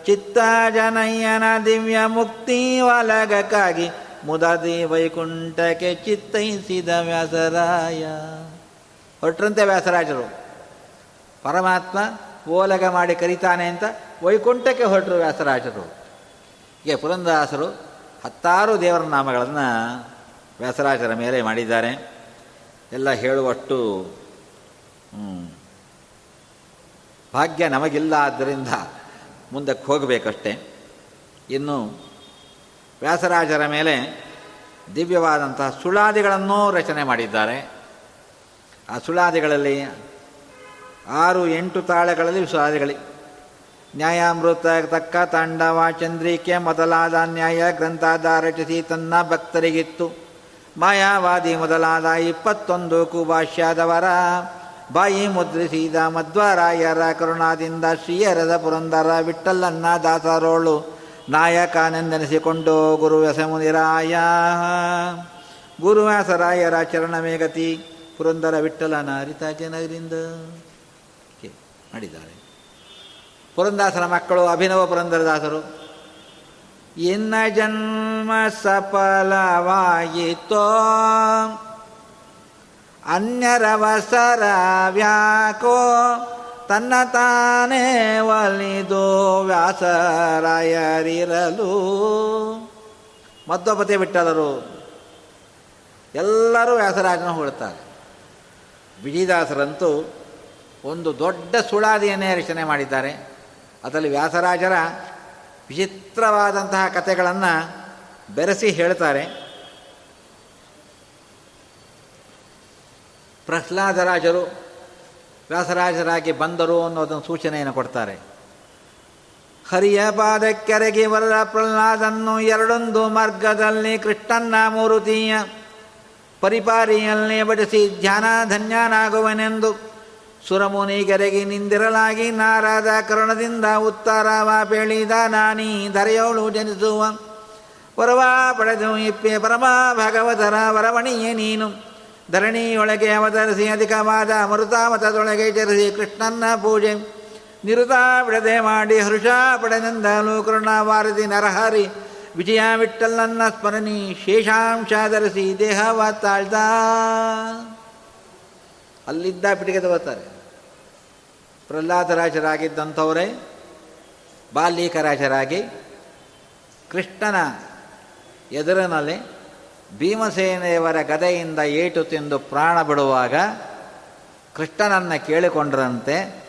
ಚಿತ್ತ ಜನಯ್ಯನ ದಿವ್ಯ ಮುಕ್ತಿ ಒಲಗಕ್ಕಾಗಿ ಮುದದಿ ವೈಕುಂಠಕ್ಕೆ ಚಿತ್ತೈಸಿದ ವ್ಯಾಸರಾಯ. ಹೊರಟ್ರಂತೆ ವ್ಯಾಸರಾಜರು. ಪರಮಾತ್ಮ ಓಲಗ ಮಾಡಿ ಕರೀತಾನೆ ಅಂತ ವೈಕುಂಠಕ್ಕೆ ಹೊರಟರು ವ್ಯಾಸರಾಜರು. ಹೀಗೆ ಪುರಂದಾಸರು ಹತ್ತಾರು ದೇವರ ನಾಮಗಳನ್ನು ವ್ಯಾಸರಾಜರ ಮೇಲೆ ಮಾಡಿದ್ದಾರೆ. ಎಲ್ಲ ಹೇಳುವಷ್ಟು ಭಾಗ್ಯ ನಮಗಿಲ್ಲ ಆದ್ದರಿಂದ ಮುಂದಕ್ಕೆ ಹೋಗಬೇಕಷ್ಟೆ. ಇನ್ನು ವ್ಯಾಸರಾಜರ ಮೇಲೆ ದಿವ್ಯವಾದಂತಹ ಸುಳಾದಿಗಳನ್ನೂ ರಚನೆ ಮಾಡಿದ್ದಾರೆ. ಆ ಸುಳಾದಿಗಳಲ್ಲಿ ಆರು ಎಂಟು ತಾಳೆಗಳಲ್ಲಿ ಸುಳಾದಿಗಳಿ ನ್ಯಾಯಾಮೃತ, ತಕ್ಕ ತಾಂಡವ ಚಂದ್ರಿಕೆ ಮೊದಲಾದ ನ್ಯಾಯ ಗ್ರಂಥಾದ ರಚಿಸಿ ತನ್ನ ಭಕ್ತರಿಗಿತ್ತು. ಮಾಯಾವಾದಿ ಮೊದಲಾದ ಇಪ್ಪತ್ತೊಂದು ಕುಭಾಷ್ಯಾದವರ ಬಾಯಿ ಮುದ್ರಿಸಿದ ಮಧ್ವರಾಯರ ಕರುಣಾದಿಂದ ಶ್ರೀಯರದ ಪುರಂದರ ವಿಠಲ್ಲನ್ನ ದಾಸರೋಳು ನಾಯಕನೆಂದೆನಿಸಿಕೊಂಡು ಗುರುವ್ಯಸಮುನಿರಾಯ ಗುರುವ್ಯಾಸರಾಯರ ಚರಣಮೇಗತಿ ಪುರಂದರ ವಿಠಲನ ನಾರಿತ ಜನರಿಂದ. ಮಾಡಿದ್ದಾರೆ. ಪುರಂದಾಸರ ಮಕ್ಕಳು, ಅಭಿನವ ಪುರಂದರದಾಸರು, ಇನ್ನ ಜನ್ಮ ಸಫಲವಾಯಿತೋ? ಅನ್ಯರವಸರ ವ್ಯಾಕೋ? ತನ್ನ ತಾನೇ ಒಲಿದು ವ್ಯಾಸರಾಯರಿರಲು. ಮಧ್ವಪತಿ ಬಿಟ್ಟದರು ಎಲ್ಲರೂ ವ್ಯಾಸರಾಜನ ಹೊಳ್ತಾರೆ ವಿಜಯದಾಸರಂತೂ ಒಂದು ದೊಡ್ಡ ಸುಳಾದಿಯನ್ನೇ ರಚನೆ ಮಾಡಿದ್ದಾರೆ. ಅದರಲ್ಲಿ ವ್ಯಾಸರಾಜರ ವಿಚಿತ್ರವಾದಂತಹ ಕಥೆಗಳನ್ನು ಬೆರೆಸಿ ಹೇಳ್ತಾರೆ. ಪ್ರಹ್ಲಾದರಾಜರು ವ್ಯಾಸರಾಜರಾಗಿ ಬಂದರು ಅನ್ನೋದನ್ನು ಸೂಚನೆಯನ್ನು ಕೊಡ್ತಾರೆ. ಹರಿಯ ಪಾದಕ್ಕೆರಗಿ ವರದ ಪ್ರಹ್ಲಾದನ್ನು ಎರಡೊಂದು ಮಾರ್ಗದಲ್ಲಿ ಕೃಷ್ಣನ್ನ ಮೂರುತಿಯ ಪರಿಪಾರಿಯಲ್ಲಿ ಬಡಿಸಿ ಧ್ಯಾನ ಧನ್ಯನಾಗುವನೆಂದು ಸುರಮುನಿಗೆರೆಗಿ ನಿಂದಿರಲಾಗಿ ನಾರದ ಕರುಣದಿಂದ ಉತ್ತರವ ಬೆಳಿದ ನಾನಿ ಧರೆಯೋಳು ಜನಿಸುವ ವರವಾ ಪಡೆದು ಇಪ್ಪೆ ಪರಮ ಭಗವತರ ವರವಣಿಯೇ ನೀನು. ಧರಣಿಯೊಳಗೆ ಅವತರಿಸಿ ಅಧಿಕವಾದ ಅಮೃತಾಮತದೊಳಗೆ ಚರಿಸಿ ಕೃಷ್ಣನ ಪೂಜೆ. ನಿರುತ ಬಿಡದೆ ಮಾಡಿ ಹರುಷ ಲೋಕರುಣ ವಾರದಿ ನರಹರಿ. ವಿಜಯ ವಿಠಲನ್ನ ಸ್ಮರಣಿ ಶೇಷಾಂಶ ಧರಿಸಿ ದೇಹವ ಅಲ್ಲಿದ್ದ ಪಿಟಿಗೆ ತಗೋತಾರೆ. ಪ್ರಹ್ಲಾದರಾಜರಾಗಿದ್ದಂಥವರೇ, ಬಾಲ್ಯೀಕರಾಜರಾಗಿ ಕೃಷ್ಣನ ಎದುರಿನಲ್ಲಿ ಭೀಮಸೇನೆಯವರ ಗದೆಯಿಂದ ಏಟು ತಿಂದು ಪ್ರಾಣ ಬಿಡುವಾಗ ಕೃಷ್ಣನನ್ನು ಕೇಳಿಕೊಂಡ್ರಂತೆ,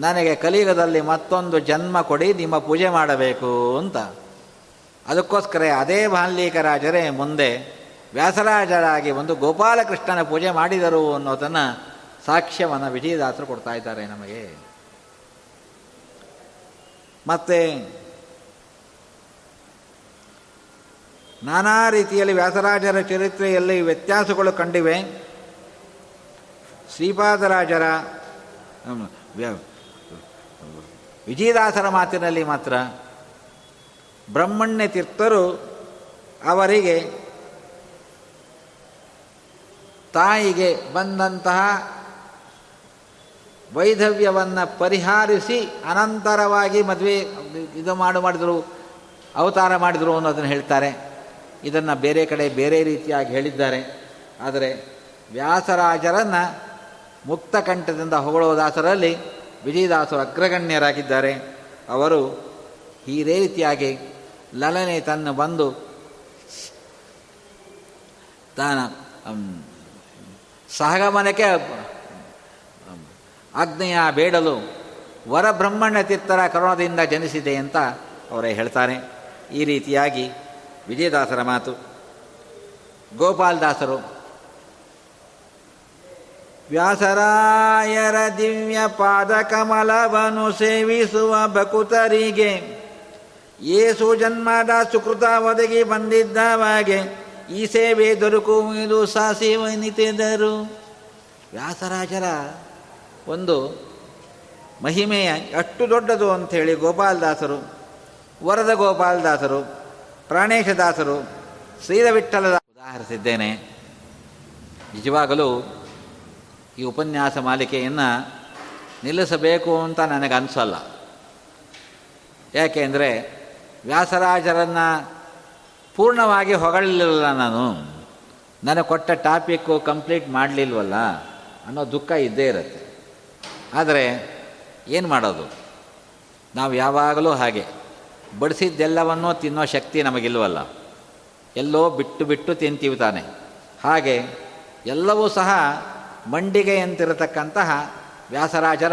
ನನಗೆ ಕಲಿಯುಗದಲ್ಲಿ ಮತ್ತೊಂದು ಜನ್ಮ ಕೊಡಿ, ನಿಮ್ಮ ಪೂಜೆ ಮಾಡಬೇಕು ಅಂತ. ಅದಕ್ಕೋಸ್ಕರ ಅದೇ ಬಾಲ್ಯೀಕರಾಜರೇ ಮುಂದೆ ವ್ಯಾಸರಾಜರಾಗಿ ಒಂದು ಗೋಪಾಲಕೃಷ್ಣನ ಪೂಜೆ ಮಾಡಿದರು ಅನ್ನೋದನ್ನು ಸಾಕ್ಷ್ಯವನ್ನು ವಿಜಯದಾಸರು ಕೊಡ್ತಾ ಇದ್ದಾರೆ ನಮಗೆ. ಮತ್ತೆ ನಾನಾ ರೀತಿಯಲ್ಲಿ ವ್ಯಾಸರಾಜರ ಚರಿತ್ರೆಯಲ್ಲಿ ವ್ಯತ್ಯಾಸಗಳು ಕಂಡಿವೆ. ಶ್ರೀಪಾದರಾಜರ ವಿಜಯದಾಸರ ಮಾತಿನಲ್ಲಿ ಮಾತ್ರ ಬ್ರಹ್ಮಣ್ಯ ತೀರ್ಥರು ಅವರಿಗೆ ತಾಯಿಗೆ ಬಂದಂತಹ ವೈಧವ್ಯವನ್ನು ಪರಿಹಾರಿಸಿ ಅನಂತರವಾಗಿ ಮದುವೆ ಇದು ಮಾಡು ಮಾಡಿದರು, ಅವತಾರ ಮಾಡಿದರು ಅನ್ನೋದನ್ನು ಹೇಳ್ತಾರೆ. ಇದನ್ನು ಬೇರೆ ಕಡೆ ಬೇರೆ ರೀತಿಯಾಗಿ ಹೇಳಿದ್ದಾರೆ. ಆದರೆ ವ್ಯಾಸರಾಜರನ್ನು ಮುಕ್ತಕಂಠದಿಂದ ಕಂಠದಿಂದ ಹೊಗಳೋ ದಾಸರಲ್ಲಿ ವಿಜಯದಾಸರು ಅಗ್ರಗಣ್ಯರಾಗಿದ್ದಾರೆ. ಅವರು ಈ ರೀತಿಯಾಗಿ ಲಲನೆ ತನ್ನ ಬಂದು ತಾನ ಸಹಗಮನಕ್ಕೆ ಆಗ್ನೆಯ ಬೇಡಲು ವರಬ್ರಹ್ಮಣ್ಯ ತೀರ್ಥರ ಕರುಣದಿಂದ ಜನಿಸಿದೆ ಅಂತ ಅವರೇ ಹೇಳ್ತಾರೆ. ಈ ರೀತಿಯಾಗಿ ವಿಜಯದಾಸರ ಮಾತು. ಗೋಪಾಲದಾಸರು, ವ್ಯಾಸರಾಯರ ದಿವ್ಯ ಪಾದ ಕಮಲವನ್ನು ಸೇವಿಸುವ ಬಕುತರಿಗೆ ಏಸು ಜನ್ಮದ ಸುಕೃತ ಒದಗಿ ಬಂದಿದ್ದವಾಗೆ ಈ ಸೇವೆ ದೊರಕುವುದು ಸಾಸಿವನಿತೆದರು. ವ್ಯಾಸರಾಜರ ಒಂದು ಮಹಿಮೆಯ ಅಷ್ಟು ದೊಡ್ಡದು ಅಂಥೇಳಿ ಗೋಪಾಲದಾಸರು, ವರದ ಗೋಪಾಲದಾಸರು ಪ್ರಾಣೇಶದಾಸರು ಶ್ರೀರವಿಠಲದ ಉದಾಹರಿಸಿದ್ದೇನೆ. ನಿಜವಾಗಲೂ ಈ ಉಪನ್ಯಾಸ ಮಾಲಿಕೆಯನ್ನು ನಿಲ್ಲಿಸಬೇಕು ಅಂತ ನನಗೆ ಅನಿಸಲ್ಲ. ಯಾಕೆಂದರೆ ವ್ಯಾಸರಾಜರನ್ನು ಪೂರ್ಣವಾಗಿ ಹೊಗಳಲಿಲ್ಲ ನಾನು. ನನಗೆ ಕೊಟ್ಟ ಟಾಪಿಕ್ಕು ಕಂಪ್ಲೀಟ್ ಮಾಡಲಿಲ್ವಲ್ಲ ಅನ್ನೋ ದುಃಖ ಇದ್ದೇ ಇರುತ್ತೆ. ಆದರೆ ಏನು ಮಾಡೋದು? ನಾವು ಯಾವಾಗಲೂ ಹಾಗೆ. ಬಡಿಸಿದ್ದೆಲ್ಲವನ್ನೂ ತಿನ್ನೋ ಶಕ್ತಿ ನಮಗಿಲ್ವಲ್ಲ. ಎಲ್ಲೋ ಬಿಟ್ಟು ಬಿಟ್ಟು ತಿಂತೀವಿ ತಾನೆ. ಹಾಗೆ ಎಲ್ಲವೂ ಸಹ ಮಂಡಿಗೆಯಂತಿರತಕ್ಕಂತಹ ವ್ಯಾಸರಾಜರ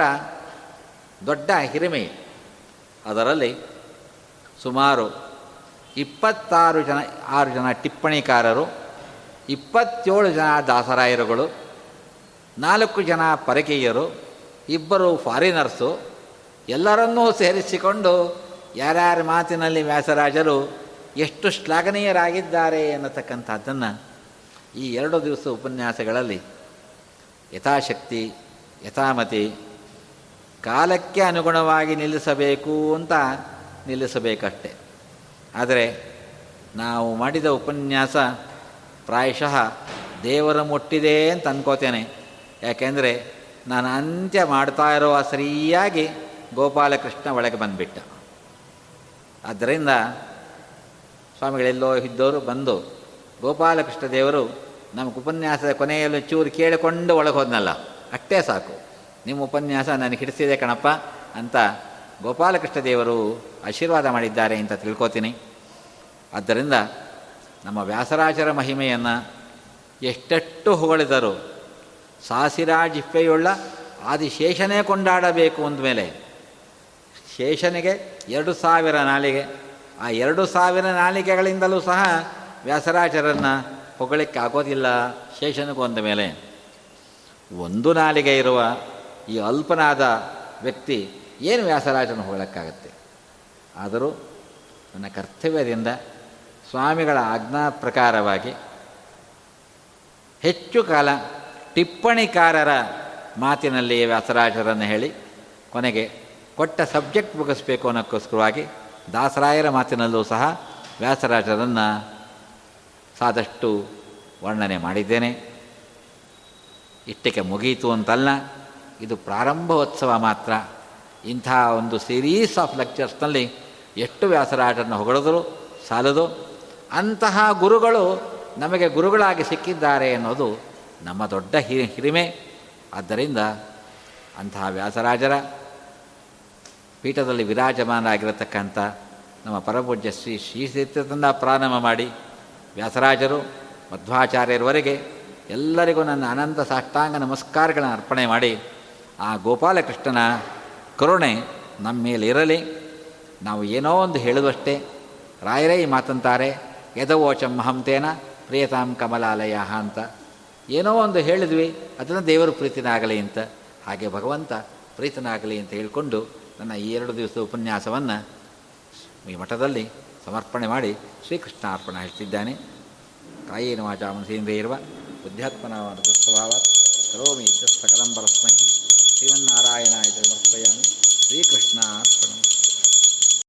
ದೊಡ್ಡ ಹಿರಿಮೆ. ಅದರಲ್ಲಿ ಸುಮಾರು ಇಪ್ಪತ್ತಾರು ಜನ, ಆರು ಜನ ಟಿಪ್ಪಣಿಕಾರರು, ಇಪ್ಪತ್ತೇಳು ಜನ ದಾಸರಾಯರುಗಳು, ನಾಲ್ಕು ಜನ ಪರಕೀಯರು, ಇಬ್ಬರು ಫಾರಿನರ್ಸು, ಎಲ್ಲರನ್ನೂ ಸೇರಿಸಿಕೊಂಡು ಯಾರ್ಯಾರ ಮಾತಿನಲ್ಲಿ ವ್ಯಾಸರಾಜರು ಎಷ್ಟು ಶ್ಲಾಘನೀಯರಾಗಿದ್ದಾರೆ ಅನ್ನತಕ್ಕಂಥದ್ದನ್ನು ಈ ಎರಡು ದಿವಸ ಉಪನ್ಯಾಸಗಳಲ್ಲಿ ಯಥಾಶಕ್ತಿ, ಯಥಾಮತಿ, ಕಾಲಕ್ಕೆ ಅನುಗುಣವಾಗಿ ನಿಲ್ಲಿಸಬೇಕು ಅಂತ ನಿಲ್ಲಿಸಬೇಕಷ್ಟೆ. ಆದರೆ ನಾವು ಮಾಡಿದ ಉಪನ್ಯಾಸ ಪ್ರಾಯಶಃ ದೇವರ ಮುಟ್ಟಿದೆ ಅಂತ ಅನ್ಕೋತೇನೆ. ಯಾಕೆಂದರೆ ನಾನು ಅಂತ್ಯ ಮಾಡ್ತಾ ಇರುವ ಸರಿಯಾಗಿ ಗೋಪಾಲಕೃಷ್ಣ ಒಳಗೆ ಬಂದುಬಿಟ್ಟ. ಆದ್ದರಿಂದ ಸ್ವಾಮಿಗಳೆಲ್ಲೋ ಇದ್ದವರು ಬಂದು ಗೋಪಾಲಕೃಷ್ಣ ದೇವರು ನಮ್ಮ ಉಪನ್ಯಾಸದ ಕೊನೆಯಲ್ಲಿ ಚೂರು ಕೇಳಿಕೊಂಡು ಒಳಗೆ ಹೋದ್ನಲ್ಲ ಅಷ್ಟೇ ಸಾಕು. ನಿಮ್ಮ ಉಪನ್ಯಾಸ ನನಗೆ ಹಿಡಿಸಿದೆ ಕಣಪ್ಪ ಅಂತ ಗೋಪಾಲಕೃಷ್ಣ ದೇವರು ಆಶೀರ್ವಾದ ಮಾಡಿದ್ದಾರೆ ಅಂತ ತಿಳ್ಕೊತೀನಿ. ಆದ್ದರಿಂದ ನಮ್ಮ ವ್ಯಾಸರಾಜರ ಮಹಿಮೆಯನ್ನು ಎಷ್ಟೆಷ್ಟು ಹೊಗಳಿದರು ಸಾಸಿರಾಜಿಪ್ಪೆಯುಳ್ಳ ಆದಿಶೇಷನೇ ಕೊಂಡಾಡಬೇಕು ಅಂದಮೇಲೆ ಶೇಷನಿಗೆ ಎರಡು ಸಾವಿರ ನಾಲಿಗೆ. ಆ ಎರಡು ಸಾವಿರ ನಾಲಿಗೆಗಳಿಂದಲೂ ಸಹ ವ್ಯಾಸರಾಜರನ್ನು ಹೊಗಳಿಕ್ಕೆ ಆಗೋದಿಲ್ಲ ಶೇಷನಿಗೂ ಅಂದ ಮೇಲೆ. ಒಂದು ನಾಲಿಗೆ ಇರುವ ಈ ಅಲ್ಪನಾದ ವ್ಯಕ್ತಿ ಏನು ವ್ಯಾಸರಾಜನ ಹೊಗಳಕ್ಕಾಗತ್ತೆ? ಆದರೂ ನನ್ನ ಕರ್ತವ್ಯದಿಂದ ಸ್ವಾಮಿಗಳ ಆಜ್ಞಾ ಪ್ರಕಾರವಾಗಿ ಹೆಚ್ಚು ಕಾಲ ಟಿಪ್ಪಣಿಕಾರರ ಮಾತಿನಲ್ಲಿ ವ್ಯಾಸರಾಜರನ್ನು ಹೇಳಿ ಕೊನೆಗೆ ಕೊಟ್ಟ ಸಬ್ಜೆಕ್ಟ್ ಮುಗಿಸ್ಬೇಕು ಅನ್ನೋಕ್ಕೋಸ್ಕರವಾಗಿ ದಾಸರಾಯರ ಮಾತಿನಲ್ಲೂ ಸಹ ವ್ಯಾಸರಾಜರನ್ನು ಸಾದಷ್ಟು ವರ್ಣನೆ ಮಾಡಿದ್ದೇನೆ. ಇಷ್ಟಕ್ಕೆ ಮುಗಿಯಿತು ಅಂತಲ್ಲ, ಇದು ಪ್ರಾರಂಭೋತ್ಸವ ಮಾತ್ರ. ಇಂಥ ಒಂದು ಸೀರೀಸ್ ಆಫ್ ಲೆಕ್ಚರ್ಸ್ನಲ್ಲಿ ಎಷ್ಟು ವ್ಯಾಸರಾಜರನ್ನು ಹೊಗಳಿದ್ರು, ಸಾಲದು. ಅಂತಹ ಗುರುಗಳು ನಮಗೆ ಗುರುಗಳಾಗಿ ಸಿಕ್ಕಿದ್ದಾರೆ ಅನ್ನೋದು ನಮ್ಮ ದೊಡ್ಡ ಹಿರಿ ಹಿರಿಮೆ. ಆದ್ದರಿಂದ ಅಂತಹ ವ್ಯಾಸರಾಜರ ಪೀಠದಲ್ಲಿ ವಿರಾಜಮಾನರಾಗಿರತಕ್ಕಂಥ ನಮ್ಮ ಪರಪೂಜ್ಯ ಶ್ರೀ ಶ್ರೀತೀರ್ಥದಿಂದ ಪ್ರಾರಂಭ ಮಾಡಿ ವ್ಯಾಸರಾಜರು, ಮಧ್ವಾಚಾರ್ಯರವರೆಗೆ ಎಲ್ಲರಿಗೂ ನನ್ನ ಅನಂತ ಸಾಷ್ಟಾಂಗ ನಮಸ್ಕಾರಗಳನ್ನು ಅರ್ಪಣೆ ಮಾಡಿ, ಆ ಗೋಪಾಲಕೃಷ್ಣನ ಕರುಣೆ ನಮ್ಮ ಮೇಲೆ ಇರಲಿ ನಾವು ಏನೋ ಒಂದು ಹೇಳುವಷ್ಟೇ. ರಾಯರೇ ಈ ಮಾತಂತಾರೆ ಯದವೋಚಂ ಮಹಂತೇನ ಪ್ರಿಯತಾಂ ಕಮಲಾಲಯ ಅಂತ. ಏನೋ ಒಂದು ಹೇಳಿದ್ವಿ, ಅದನ್ನು ದೇವರು ಪ್ರೀತಿನಾಗಲಿ ಅಂತ. ಹಾಗೆ ಭಗವಂತ ಪ್ರೀತನಾಗಲಿ ಅಂತ ಹೇಳಿಕೊಂಡು ನನ್ನ ಈ ಎರಡು ದಿವಸದ ಉಪನ್ಯಾಸವನ್ನು ಈ ಮಠದಲ್ಲಿ ಸಮರ್ಪಣೆ ಮಾಡಿ ಶ್ರೀಕೃಷ್ಣ ಅರ್ಪಣೆ ಹೇಳ್ತಿದ್ದಾನೆ. ಕಾಯೇನ ವಾಚ ಮನಸೇಂದ್ರಿಯ ಇರುವ ಬುದ್ಧಾತ್ಮನ ಸ್ವಭಾವ ಕರೋಮಿ ಸಕಲಂ ಪರಸ್ಮೈ ಶ್ರೀಮನ್ನಾರಾಯಣಾಯ ಸಮರ್ಪಯಾಮಿ ಶ್ರೀಕೃಷ್ಣ ಅರ್ಪಣ